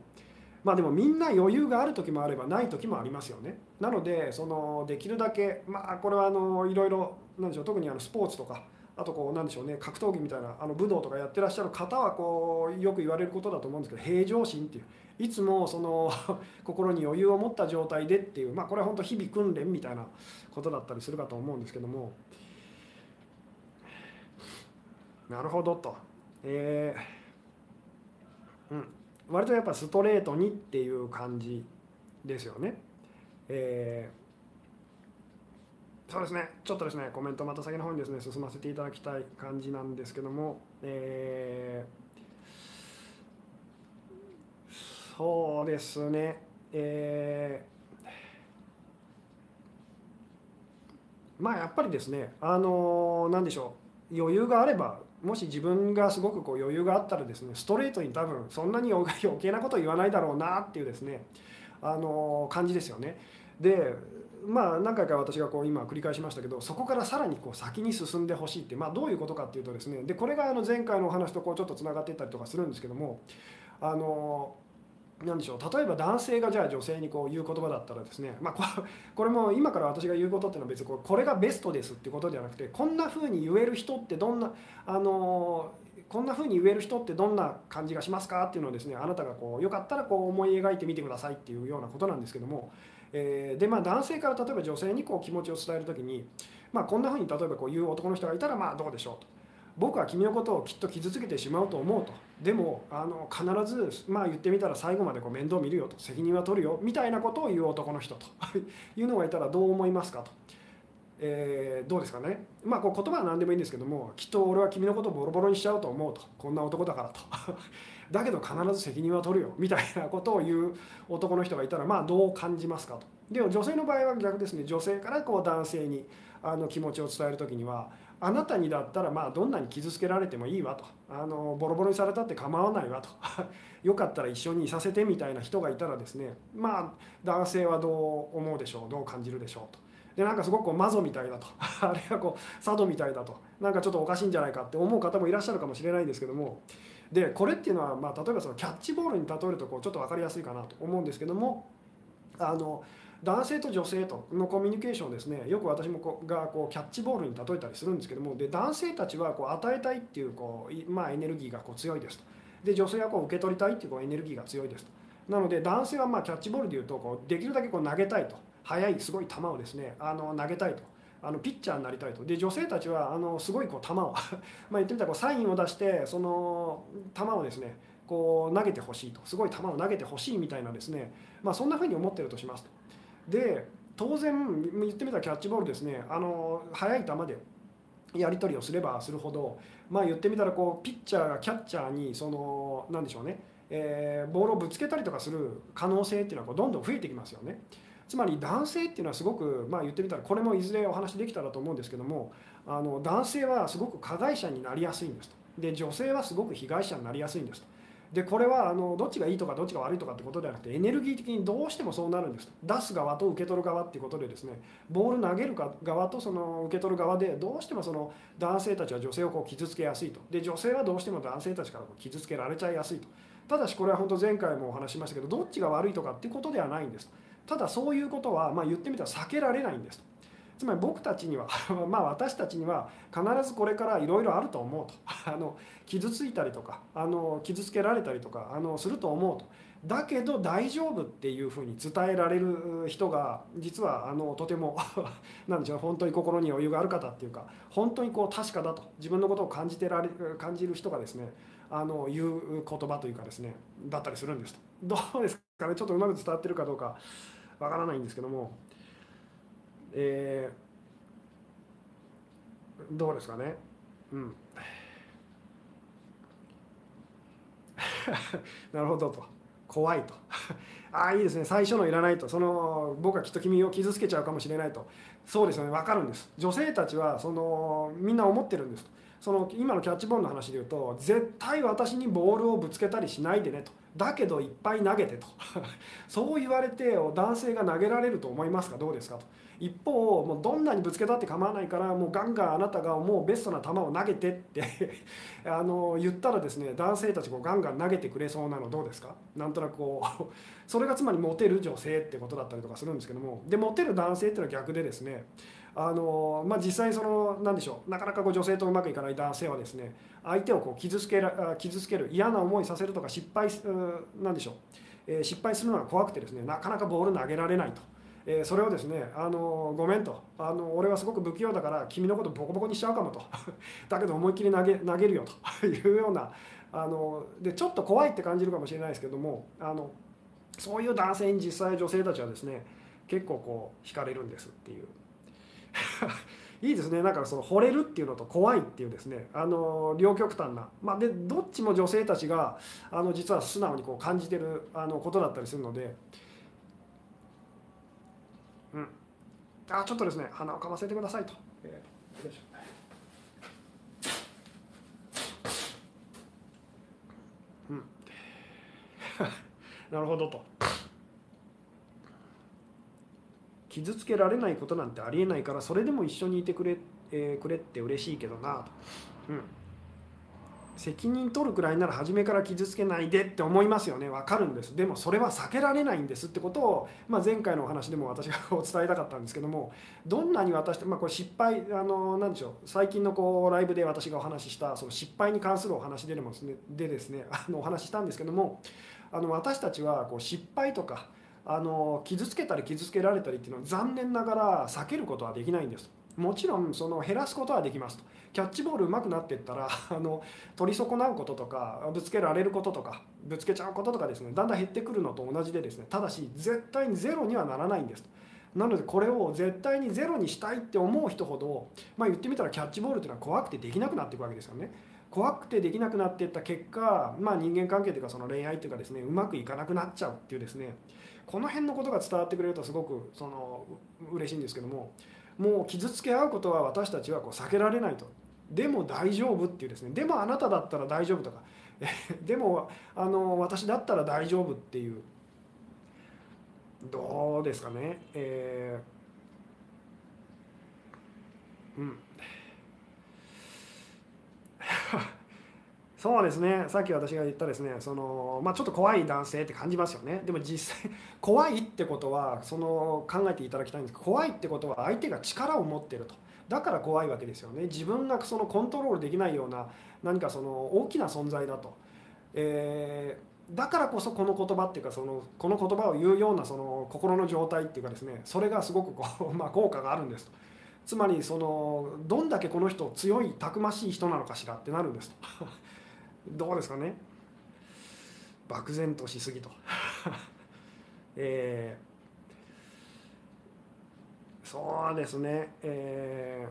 まあでもみんな余裕がある時もあればない時もありますよね。なのでそのできるだけまあこれはあのいろいろなんでしょう特にあのスポーツとかあとこうなんでしょうね格闘技みたいなあの武道とかやってらっしゃる方はこうよく言われることだと思うんですけど平常心っていう。いつもその 心に余裕を持った状態でっていうまあこれは本当日々訓練みたいなことだったりするかと思うんですけども。なるほどと。えー、うん。割とやっぱストレートにっていう感じですよね。えー、そうですね。ちょっとですねコメントまた先の方にですね進ませていただきたい感じなんですけども、えー、そうですね。えー、まあやっぱりですねあの何でしょう。余裕があればもし自分がすごくこう余裕があったらですねストレートに多分そんなに余計なこと言わないだろうなっていうですねあの感じですよね。でまあ何回か私がこう今繰り返しましたけどそこからさらにこう先に進んでほしいって、まあ、どういうことかっていうとですねでこれがあの前回のお話とこうちょっとつながっていったりとかするんですけどもあの何でしょう例えば男性がじゃあ女性にこう言う言葉だったらですね、まあ、こ れも今から私が言うことっていうのは別にこれがベストですってことではなくてこんな風に言える人ってどんなあのこんな風に言える人ってどんな感じがしますかっていうのをですねあなたがこうよかったらこう思い描いてみてくださいっていうようなことなんですけども、えー、でまあ男性から例えば女性にこう気持ちを伝える時に、まあ、こんな風に例えばこう言う男の人がいたらまあどうでしょうと。僕は君のことをきっと傷つけてしまうと思うとでもあの必ずまあ言ってみたら最後までこう面倒見るよと責任は取るよみたいなことを言う男の人と いうのがいたらどう思いますかと。えー、どうですかね。まあこう言葉は何でもいいんですけどもきっと俺は君のことをボロボロにしちゃうと思うと。こんな男だからと。だけど必ず責任は取るよみたいなことを言う男の人がいたらまあどう感じますかと。でも女性の場合は逆ですね。女性からこう男性にあの気持ちを伝える時にはあなたにだったらまあどんなに傷つけられてもいいわと。あのボロボロにされたって構わないわと。よかったら一緒にいさせてみたいな人がいたらですねまあ男性はどう思うでしょうどう感じるでしょうと。でなんかすごくこうマゾみたいだと。あれはこう佐渡みたいだと。なんかちょっとおかしいんじゃないかって思う方もいらっしゃるかもしれないんですけども。でこれっていうのは、まあ、例えばそのキャッチボールに例えるとこうちょっと分かりやすいかなと思うんですけどもあの男性と女性とのコミュニケーションですね。よく私もこがこうキャッチボールに例えたりするんですけども。で男性たちはこう与えたいっていうこう、まあ、エネルギーがこう強いですと。で女性はこう受け取りたいっていうこうエネルギーが強いですと。なので男性はまあキャッチボールでいうとこうできるだけこう投げたいと。速いすごい球をですね。あの投げたいと。あのピッチャーになりたいと。で女性たちはあのすごいこう球を。まあ言ってみたらこうサインを出してその球をですねこう投げてほしいと。すごい球を投げてほしいみたいなですね、まあ、そんなふうに思ってるとしますと。で当然言ってみたらキャッチボールですね。あの速い球でやり取りをすればするほど、まあ、言ってみたらこうピッチャーがキャッチャーにその何でしょうね、えー、ボールをぶつけたりとかする可能性っていうのはこうどんどん増えてきますよね。つまり男性っていうのはすごく、まあ、言ってみたらこれもいずれお話できたらと思うんですけどもあの男性はすごく加害者になりやすいんですと。で女性はすごく被害者になりやすいんですと。でこれはあのどっちがいいとかどっちが悪いとかってことではなくてエネルギー的にどうしてもそうなるんです。出す側と受け取る側っていうことでですねボール投げる側とその受け取る側でどうしてもその男性たちは女性をこう傷つけやすいと。で女性はどうしても男性たちから傷つけられちゃいやすいと。ただしこれは本当前回もお話ししましたけどどっちが悪いとかっていうことではないんです。ただそういうことはまあ言ってみたら避けられないんです。つまり僕たちには まあ私たちには必ずこれからいろいろあると思うと。あの傷ついたりとかあの傷つけられたりとかあのすると思うと。だけど大丈夫っていうふうに伝えられる人が実はあのとても 何でしょう本当に心に余裕がある方っていうか本当にこう確かだと自分のことを感じてられ感じる人がですねあの言う言葉というかですねだったりするんですと。どうですかね？ちょっとうまく伝わってるかどうかわからないんですけども、えー、どうですかね？うん。なるほどと。怖いと。ああいいですね。最初のいらないと。その僕はきっと君を傷つけちゃうかもしれないと。そうですよね。分かるんです。女性たちはそのみんな思ってるんですその今のキャッチボールの話で言うと絶対私にボールをぶつけたりしないでねと。だけどいっぱい投げてと。そう言われて男性が投げられると思いますか？どうですか？と。一方もうどんなにぶつけたって構わないからもうガンガンあなたがもうベストな球を投げてって あの言ったらですね男性たちこうガンガン投げてくれそうなのどうですか？なんとなくこう それがつまりモテる女性ってことだったりとかするんですけどもでモテる男性っていうのは逆でですねあのまあ、実際その何でしょうなかなかこう女性とうまくいかない男性はですね相手をこう傷つけら傷つける嫌な思いさせるとか失敗なんでしょう、え、失敗するのが怖くてですねなかなかボール投げられないと。えー、それをですねあのごめんと。あの俺はすごく不器用だから君のことボコボコにしちゃうかもと。だけど思いっきり投げ投げるよと。いうようなあのでちょっと怖いって感じるかもしれないですけどもあのそういう男性に実際女性たちはですね結構こう惹かれるんですっていう。いいですね。なんかその惚れるっていうのと怖いっていうですねあの両極端な、まあ、でどっちも女性たちがあの実は素直にこう感じてるあのことだったりするので、うん、あちょっとですね鼻をかませてくださいと。えー、よいしょうん、なるほどと。傷つけられないことなんてありえないからそれでも一緒にいてくれ,、えー、くれって嬉しいけどなと、うん、責任取るくらいなら初めから傷つけないでって思いますよね。分かるんです。でもそれは避けられないんですってことを、まあ、前回のお話でも私がお伝えたかったんですけどもどんなに私まあ、これ失敗あの何でしょう最近のこうライブで私がお話ししたその失敗に関するお話でもですねでですねあのお話ししたんですけどもあの私たちはこう失敗とかあの傷つけたり傷つけられたりっていうのは残念ながら避けることはできないんです。もちろんその減らすことはできますと。キャッチボール上手くなっていったら あの取り損なうこととかぶつけられることとかぶつけちゃうこととかですね。だんだん減ってくるのと同じでですね。ただし絶対にゼロにはならないんですなのでこれを絶対にゼロにしたいって思う人ほど、まあ、言ってみたらキャッチボールっていうのは怖くてできなくなっていくわけですよね。怖くてできなくなっていった結果、まあ、人間関係というかその恋愛というかですねうまくいかなくなっちゃうっていうですね。この辺のことが伝わってくれるとすごくその嬉しいんですけどももう傷つけ合うことは私たちはこう避けられないと。でも大丈夫っていうですね。でもあなただったら大丈夫とか。でもあの私だったら大丈夫っていう。どうですかね。えー、うん。そうですね。さっき私が言ったですね。その、まあ、ちょっと怖い男性って感じますよね。でも実際 怖いってことはその考えていただきたいんですけど怖いってことは相手が力を持ってると。だから怖いわけですよね。自分がそのコントロールできないような何かその大きな存在だと、えー、だからこそこの言葉っていうかそのこの言葉を言うようなその心の状態っていうかですね。それがすごくこう、まあ、効果があるんですと。つまりそのどんだけこの人強いたくましい人なのかしらってなるんですと。どうですかね。漠然としすぎと。えー、そうですね。え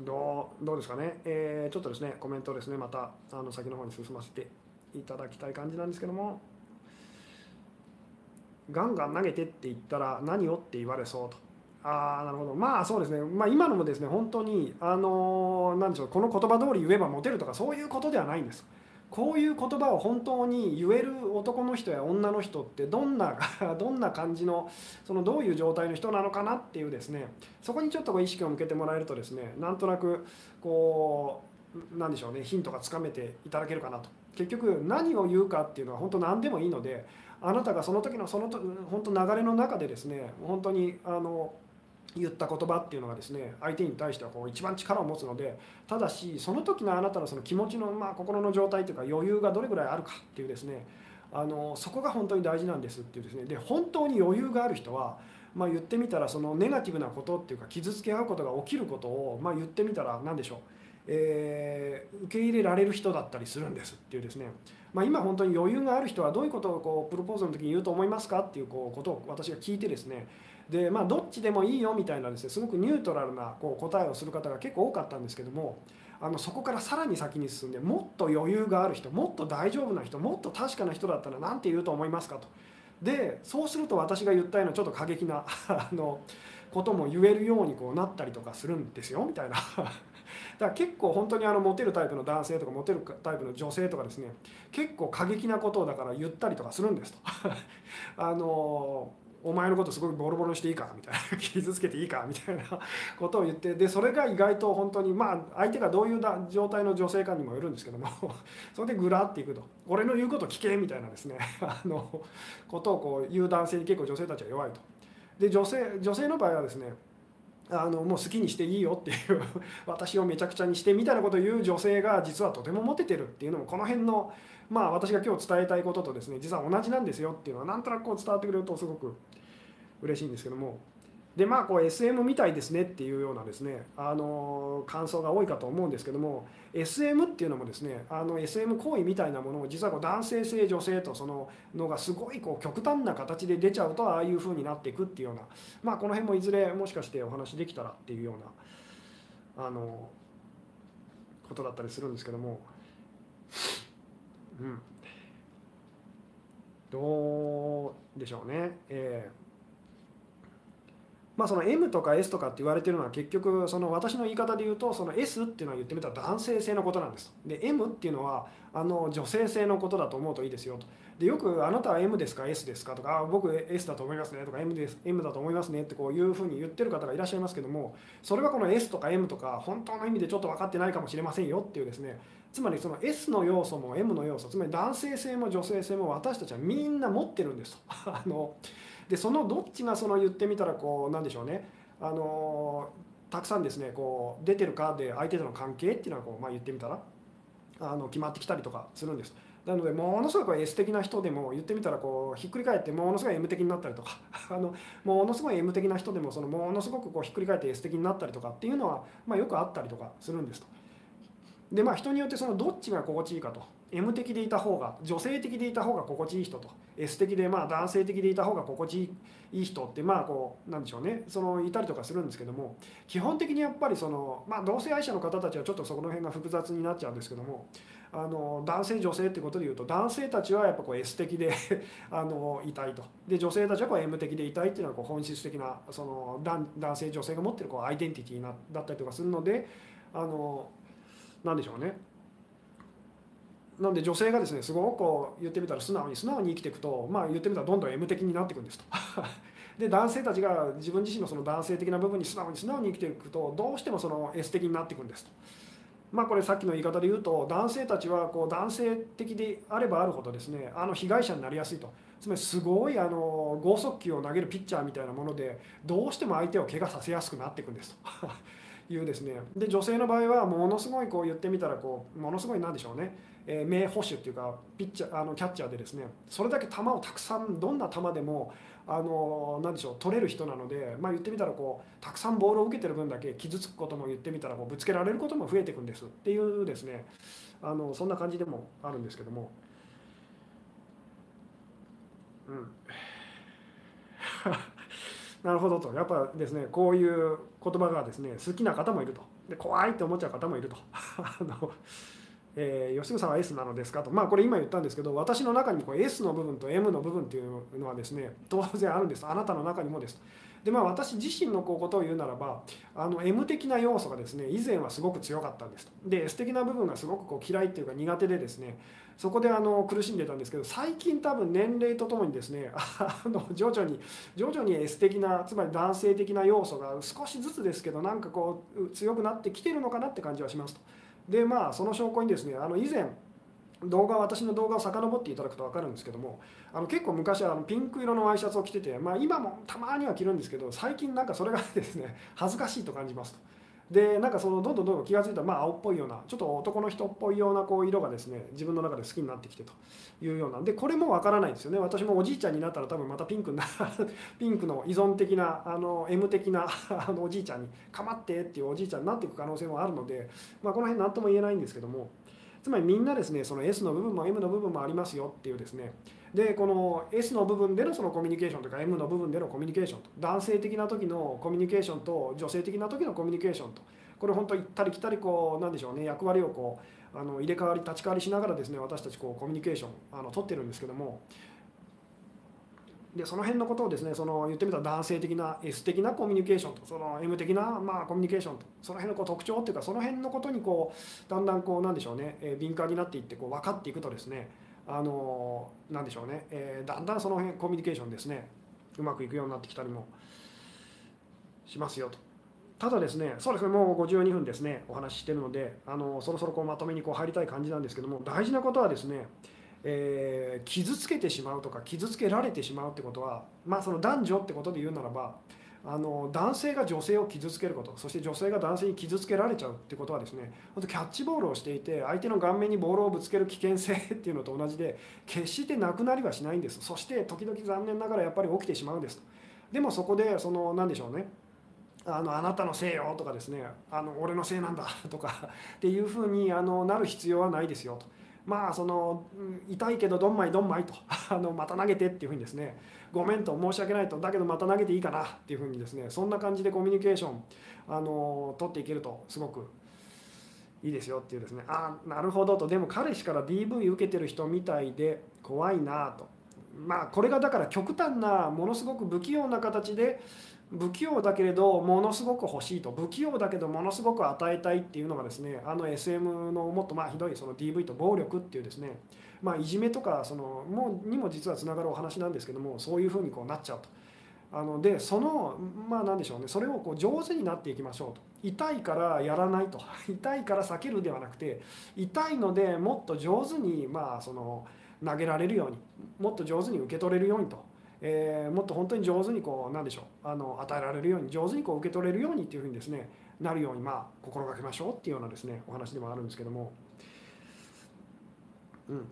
ー、どうどうですかね、えー、ちょっとですねコメントですね。またあの先の方に進ませていただきたい感じなんですけども。ガンガン投げてって言ったら何をって言われそうと。あなるほど。まあそうですね、まあ、今のもですね本当にあの何でしょうこの言葉通り言えばモテるとかそういうことではないんです。こういう言葉を本当に言える男の人や女の人ってどんな どんな感じのそのどういう状態の人なのかなっていうですね。そこにちょっと意識を向けてもらえるとですねなんとなくこうなんでしょうねヒントがつかめていただけるかなと。結局何を言うかっていうのは本当何でもいいのであなたがその時のその本当流れの中でですね本当にあの言った言葉っていうのがですね相手に対してはこう一番力を持つのでただしその時のあなたのその気持ちの、まあ、心の状態というか余裕がどれぐらいあるかっていうですねあのそこが本当に大事なんですっていうですね。で本当に余裕がある人は、まあ、言ってみたらそのネガティブなことっていうか傷つけ合うことが起きることを、まあ、言ってみたら何でしょう、えー、受け入れられる人だったりするんですっていうですね、まあ、今本当に余裕がある人はどういうことをこうプロポーズの時に言うと思いますかっていうこうことを私が聞いてですねでまあどっちでもいいよみたいなですね。すごくニュートラルなこう答えをする方が結構多かったんですけどもあのそこからさらに先に進んでもっと余裕がある人もっと大丈夫な人もっと確かな人だったら何て言うと思いますかと。でそうすると私が言ったようなちょっと過激な あのことも言えるようにこうなったりとかするんですよみたいな。だから結構本当にあのモテるタイプの男性とかモテるタイプの女性とかですね結構過激なことをだから言ったりとかするんですと。あのお前のことすごいボロボロにしていいかみたいな傷つけていいかみたいなことを言ってでそれが意外と本当にまあ相手がどういう状態の女性かにもよるんですけども それでグラっていくと俺の言うこと聞けみたいなですねあのことをこう言う男性に結構女性たちは弱いと。で女性女性の場合はですねあのもう好きにしていいよっていう 私をめちゃくちゃにしてみたいなことを言う女性が実はとてもモテてるっていうのもこの辺のまあ私が今日伝えたいこととですね実は同じなんですよっていうのはなんとなくこう伝わってくれるとすごく嬉しいんですけどもでまあこう SM みたいですねっていうようなですねあの感想が多いかと思うんですけども SM っていうのもですねあの SM 行為みたいなものを実はこう男性性女性とそののがすごいこう極端な形で出ちゃうとああいう風になっていくっていうようなまあこの辺もいずれもしかしてお話できたらっていうようなあのことだったりするんですけども。うん。どうでしょうね。えー。まあ、その M とか S とかって言われてるのは結局その私の言い方で言うとその S っていうのは言ってみたら男性性のことなんですで M っていうのはあの女性性のことだと思うといいですよと。でよく「あなたは M ですか S ですか?」とか「僕 S だと思いますね」とか M, です M だと思いますねってこういうふうに言ってる方がいらっしゃいますけどもそれはこの S とか M とか本当の意味でちょっと分かってないかもしれませんよっていうですね。つまりその S の要素も M の要素つまり男性性も女性性も私たちはみんな持ってるんですと。あのでそのどっちがその言ってみたらこうなんでしょうね。あのたくさんですねこう出てるかで相手との関係っていうのはこう、まあ、言ってみたらあの決まってきたりとかするんです。なのでものすごいこう S 的な人でも言ってみたらこうひっくり返ってものすごい M 的になったりとか あのものすごい M 的な人でもそのものすごくこうひっくり返って S 的になったりとかっていうのは、まあ、よくあったりとかするんですと。でまあ人によってそのどっちが心地いいかと。M 的でいた方が女性的でいた方が心地いい人と。S 的でまあ男性的でいた方が心地いい人ってまあこうなんでしょうね。そのいたりとかするんですけども。基本的にやっぱりそのまあ同性愛者の方たちはちょっとそこの辺が複雑になっちゃうんですけども。あの男性女性ってことでいうと男性たちはやっぱこう S 的で あのいたいと。で女性たちはこう M 的でいたいっていうのはこう本質的なその男性女性が持ってるこうアイデンティティなだったりとかするのであのなんでしょうね。なんで女性がですねすごくこう言ってみたら素直に素直に生きていくとまあ言ってみたらどんどん M 的になっていくんですと。で男性たちが自分自身のその男性的な部分に素直に素直に生きていくとどうしてもその S 的になっていくんですと。まあこれさっきの言い方で言うと男性たちはこう男性的であればあるほどですねあの被害者になりやすいとつまりすごいあの剛速球を投げるピッチャーみたいなものでどうしても相手を怪我させやすくなっていくんですと。いうですねで女性の場合はものすごいこう言ってみたらこうものすごいなんでしょうね、え、名捕手っていうかピッチャーあのキャッチャーでですねそれだけ球をたくさんどんな球でもあのなんでしょう取れる人なので、まあ、言ってみたらこうたくさんボールを受けてる分だけ傷つくことも言ってみたらこうぶつけられることも増えていくんです。っていうですねあのそんな感じでもあるんですけども。うん。なるほどと。やっぱですねこういう言葉がですね好きな方もいると。で怖いって思っちゃう方もいると。あの、えー、吉純さんは S なのですか？とまあこれ今言ったんですけど私の中にこう S の部分と M の部分っていうのはですね当然あるんです。あなたの中にもです。でまあ私自身のこうことを言うならばあの M 的な要素がですね以前はすごく強かったんです。とで S 的な部分がすごくこう嫌いっていうか苦手でですねそこであの苦しんでたんですけど最近多分年齢とともにですね あの徐々に徐々に S 的なつまり男性的な要素が少しずつですけどなんかこう強くなってきてるのかなって感じはしますと。でまあその証拠にですねあの以前動画私の動画を遡っていただくと分かるんですけどもあの結構昔はピンク色のワイシャツを着てて、まあ、今もたまには着るんですけど最近なんかそれがですね恥ずかしいと感じますと。でなんかそのどんどんどんどん気が付いたらまあ青っぽいようなちょっと男の人っぽいようなこう色がですね自分の中で好きになってきてというようなでこれもわからないんですよね。私もおじいちゃんになったら多分またピンクになる ピンクの依存的なあの M 的な あのおじいちゃんに構ってっていうおじいちゃんになっていく可能性もあるので、まあ、この辺何とも言えないんですけどもつまりみんなですねその S の部分も M の部分もありますよっていうですね。でこの S の部分でのそのコミュニケーションとか M の部分でのコミュニケーションと男性的な時のコミュニケーションと女性的な時のコミュニケーションとこれ本当行ったり来たりこうなんでしょうね役割をこうあの入れ替わり立ち替わりしながらですね私たちこうコミュニケーションあの取ってるんですけどもでその辺のことをですねその言ってみたら男性的な S 的なコミュニケーションとその M 的なまあコミュニケーションとその辺のこう特徴っていうかその辺のことにこうだんだんこうなんでしょうね、え敏感になっていってこう分かっていくとですねあのなんでしょうね、えー、だんだんその辺コミュニケーションですねうまくいくようになってきたりもしますよと。ただですね、そうですね、もう52分ですね、お話ししてるので、あのそろそろこうまとめにこう入りたい感じなんですけども、大事なことはですね、えー、傷つけてしまうとか、傷つけられてしまうってことは、まあ、その男女ってことで言うならば、あの男性が女性を傷つけること、そして女性が男性に傷つけられちゃうってことはですね、本当キャッチボールをしていて、相手の顔面にボールをぶつける危険性っていうのと同じで、決してなくなりはしないんです。そして時々残念ながらやっぱり起きてしまうんです。でもそこで、その、何でしょうね、あのあなたのせいよとかですねあの俺のせいなんだとかっていうふうにあのなる必要はないですよと。まあその痛いけどどんまいどんまいと あのまた投げてっていうふうにですねごめんと申し訳ないとだけどまた投げていいかなっていうふうにですねそんな感じでコミュニケーションあの取っていけるとすごくいいですよっていうですねあなるほどと。でも彼氏から DV 受けてる人みたいで怖いなと。まあこれがだから極端なものすごく不器用な形で不器用だけれどものすごく欲しいと不器用だけどものすごく与えたいっていうのがですねあの SM のもっとまあひどいその DV と暴力っていうですねまあいじめとかそのもにも実はつながるお話なんですけどもそういうふうにこうなっちゃうと。あのでそのまあ何でしょうねそれをこう上手になっていきましょうと。痛いからやらないと。痛いから避けるではなくて痛いのでもっと上手にまあその投げられるようにもっと上手に受け取れるようにと。えー、もっと本当に上手にこうなんでしょうあの与えられるように上手にこう受け取れるようにっていうふうにですねなるようにまあ心がけましょうっていうようなですねお話でもあるんですけども。うん。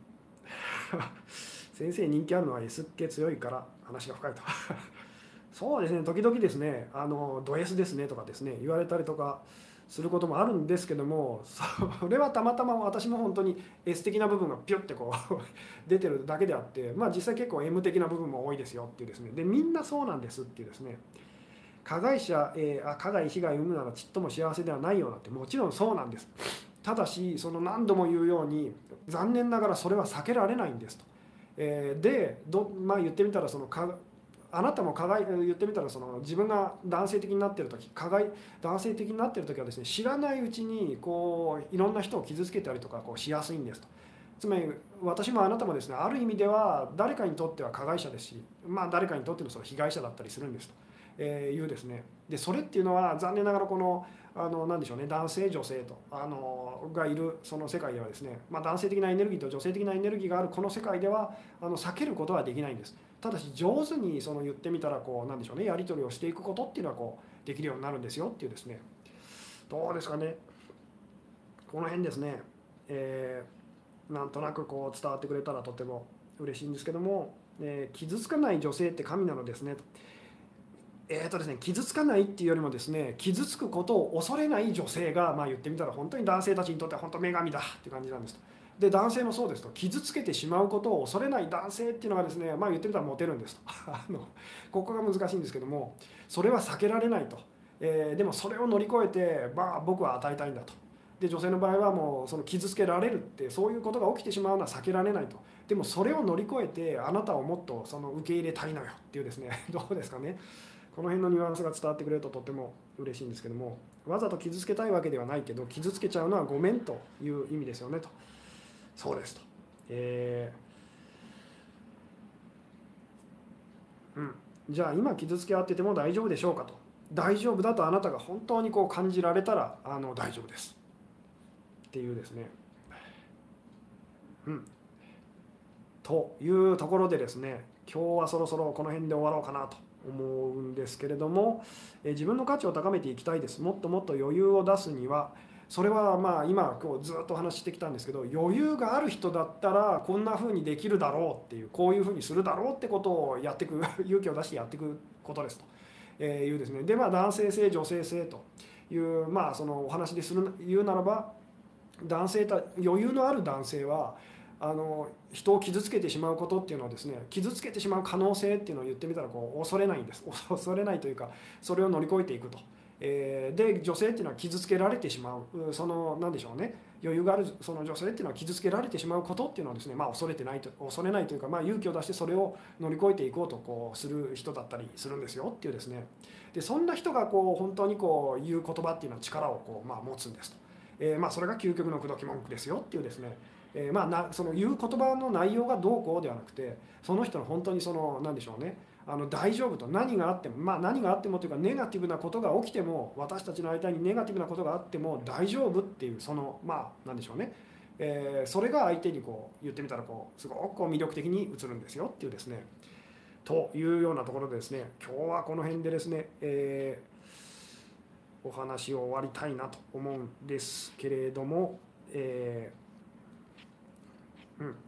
先生人気あるのは S っ気強いから話が深いと。そうですね時々ですねあのド S ですねとかですね言われたりとかすることもあるんですけどもそれはたまたま私も本当に S 的な部分がピュッてこう 出てるだけであってまあ実際結構 M 的な部分も多いですよっていうですね。でみんなそうなんですっていうですね。加害者、えー、あ加害被害を生むならちっとも幸せではないようなってもちろんそうなんです。ただしその何度も言うように残念ながらそれは避けられないんですと、え、でど、まあ、言ってみたらそのあなたも加害言ってみたらその自分が男性的になってる時加害男性的になってる時はですね知らないうちにこういろんな人を傷つけたりとかこうしやすいんですと。つまり私もあなたもですねある意味では誰かにとっては加害者ですし、まあ、誰かにとってのその被害者だったりするんですと、えいうですねでそれっていうのは残念ながらこのあの何でしょうね男性女性とあのがいるその世界ではですね、まあ、男性的なエネルギーと女性的なエネルギーがあるこの世界ではあの避けることはできないんです。ただし上手にその言ってみたらこうなんでしょうねやり取りをしていくことっていうのはこうできるようになるんですよっていうですね。どうですかね。この辺ですね、えー、なんとなくこう伝わってくれたらとても嬉しいんですけども、えー、傷つかない女性って神なのですね。えーとですね、傷つかないっていうよりもですね傷つくことを恐れない女性が、まあ、言ってみたら本当に男性たちにとっては本当女神だって感じなんです。で男性もそうですと傷つけてしまうことを恐れない男性っていうのがですねまあ言ってみたらモテるんですと。あのここが難しいんですけどもそれは避けられないと、えー、でもそれを乗り越えて、まあ、僕は与えたいんだと。で女性の場合はもうその傷つけられるってそういうことが起きてしまうのは避けられないと。でもそれを乗り越えてあなたをもっとその受け入れたいのよっていうですね。どうですかね。この辺のニュアンスが伝わってくれるととっても嬉しいんですけどもわざと傷つけたいわけではないけど傷つけちゃうのはごめんという意味ですよねと。そうですと。えー、うん、じゃあ今傷つけ合ってても大丈夫でしょうかと。大丈夫だとあなたが本当にこう感じられたらあの大丈夫です。っていうですね。うん。というところでですね今日はそろそろこの辺で終わろうかなと思うんですけれどもえ自分の価値を高めていきたいです。もっともっと余裕を出すにはそれはまあ今こうずっと話してきたんですけど余裕がある人だったらこんな風にできるだろうっていうこういう風にするだろうってことをやっていく 勇気を出してやっていくことですというですねでまあ男性性女性性というまあそのお話でする言うならば男性た余裕のある男性はあの人を傷つけてしまうことっていうのはですね傷つけてしまう可能性っていうのを言ってみたらこう恐れないんです 恐れないというかそれを乗り越えていくと。えー、で女性っていうのは傷つけられてしまう。その何でしょうね。余裕があるその女性っていうのは傷つけられてしまうことっていうのはですね、まあ、恐れてないと恐れないというか、まあ、勇気を出してそれを乗り越えていこうとこうする人だったりするんですよっていうですね。でそんな人がこう本当にこう言う言葉っていうのは力をこう、まあ、持つんですと、えー、まあそれが究極の口説き文句ですよっていうですね。えー、まあなその言う言葉の内容がどうこうではなくてその人の本当にその何でしょうね。あの大丈夫と。何があってもまあ何があってもというかネガティブなことが起きても私たちの間にネガティブなことがあっても大丈夫っていうそのまあ何でしょうね、えー、それが相手にこう言ってみたらこうすごくこう魅力的に映るんですよっていうですね。というようなところでですね今日はこの辺でですね、えー、お話を終わりたいなと思うんですけれども、えー、うん。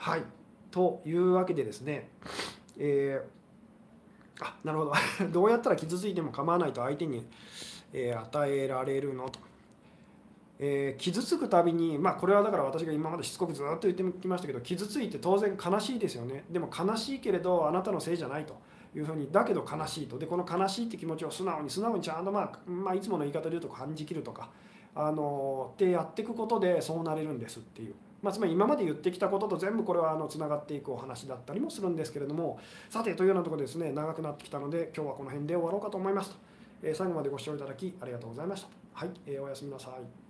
はい。というわけでですね、えー、あなるほど。どうやったら傷ついても構わないと相手に、えー、与えられるのと、えー、傷つくたびにまあこれはだから私が今までしつこくずっと言ってきましたけど傷ついて当然悲しいですよね。でも悲しいけれどあなたのせいじゃないと。いうふうにだけど悲しいと。でこの悲しいって気持ちを素直に素直にちゃんと、まあ、まあいつもの言い方で言うと感じきるとかあのってやっていくことでそうなれるんですっていう。まあ、つまり今まで言ってきたことと全部これはあのつながっていくお話だったりもするんですけれどもさてというようなところですね長くなってきたので今日はこの辺で終わろうかと思います。と、えー、最後までご視聴いただきありがとうございました。はい、えー、おやすみなさい。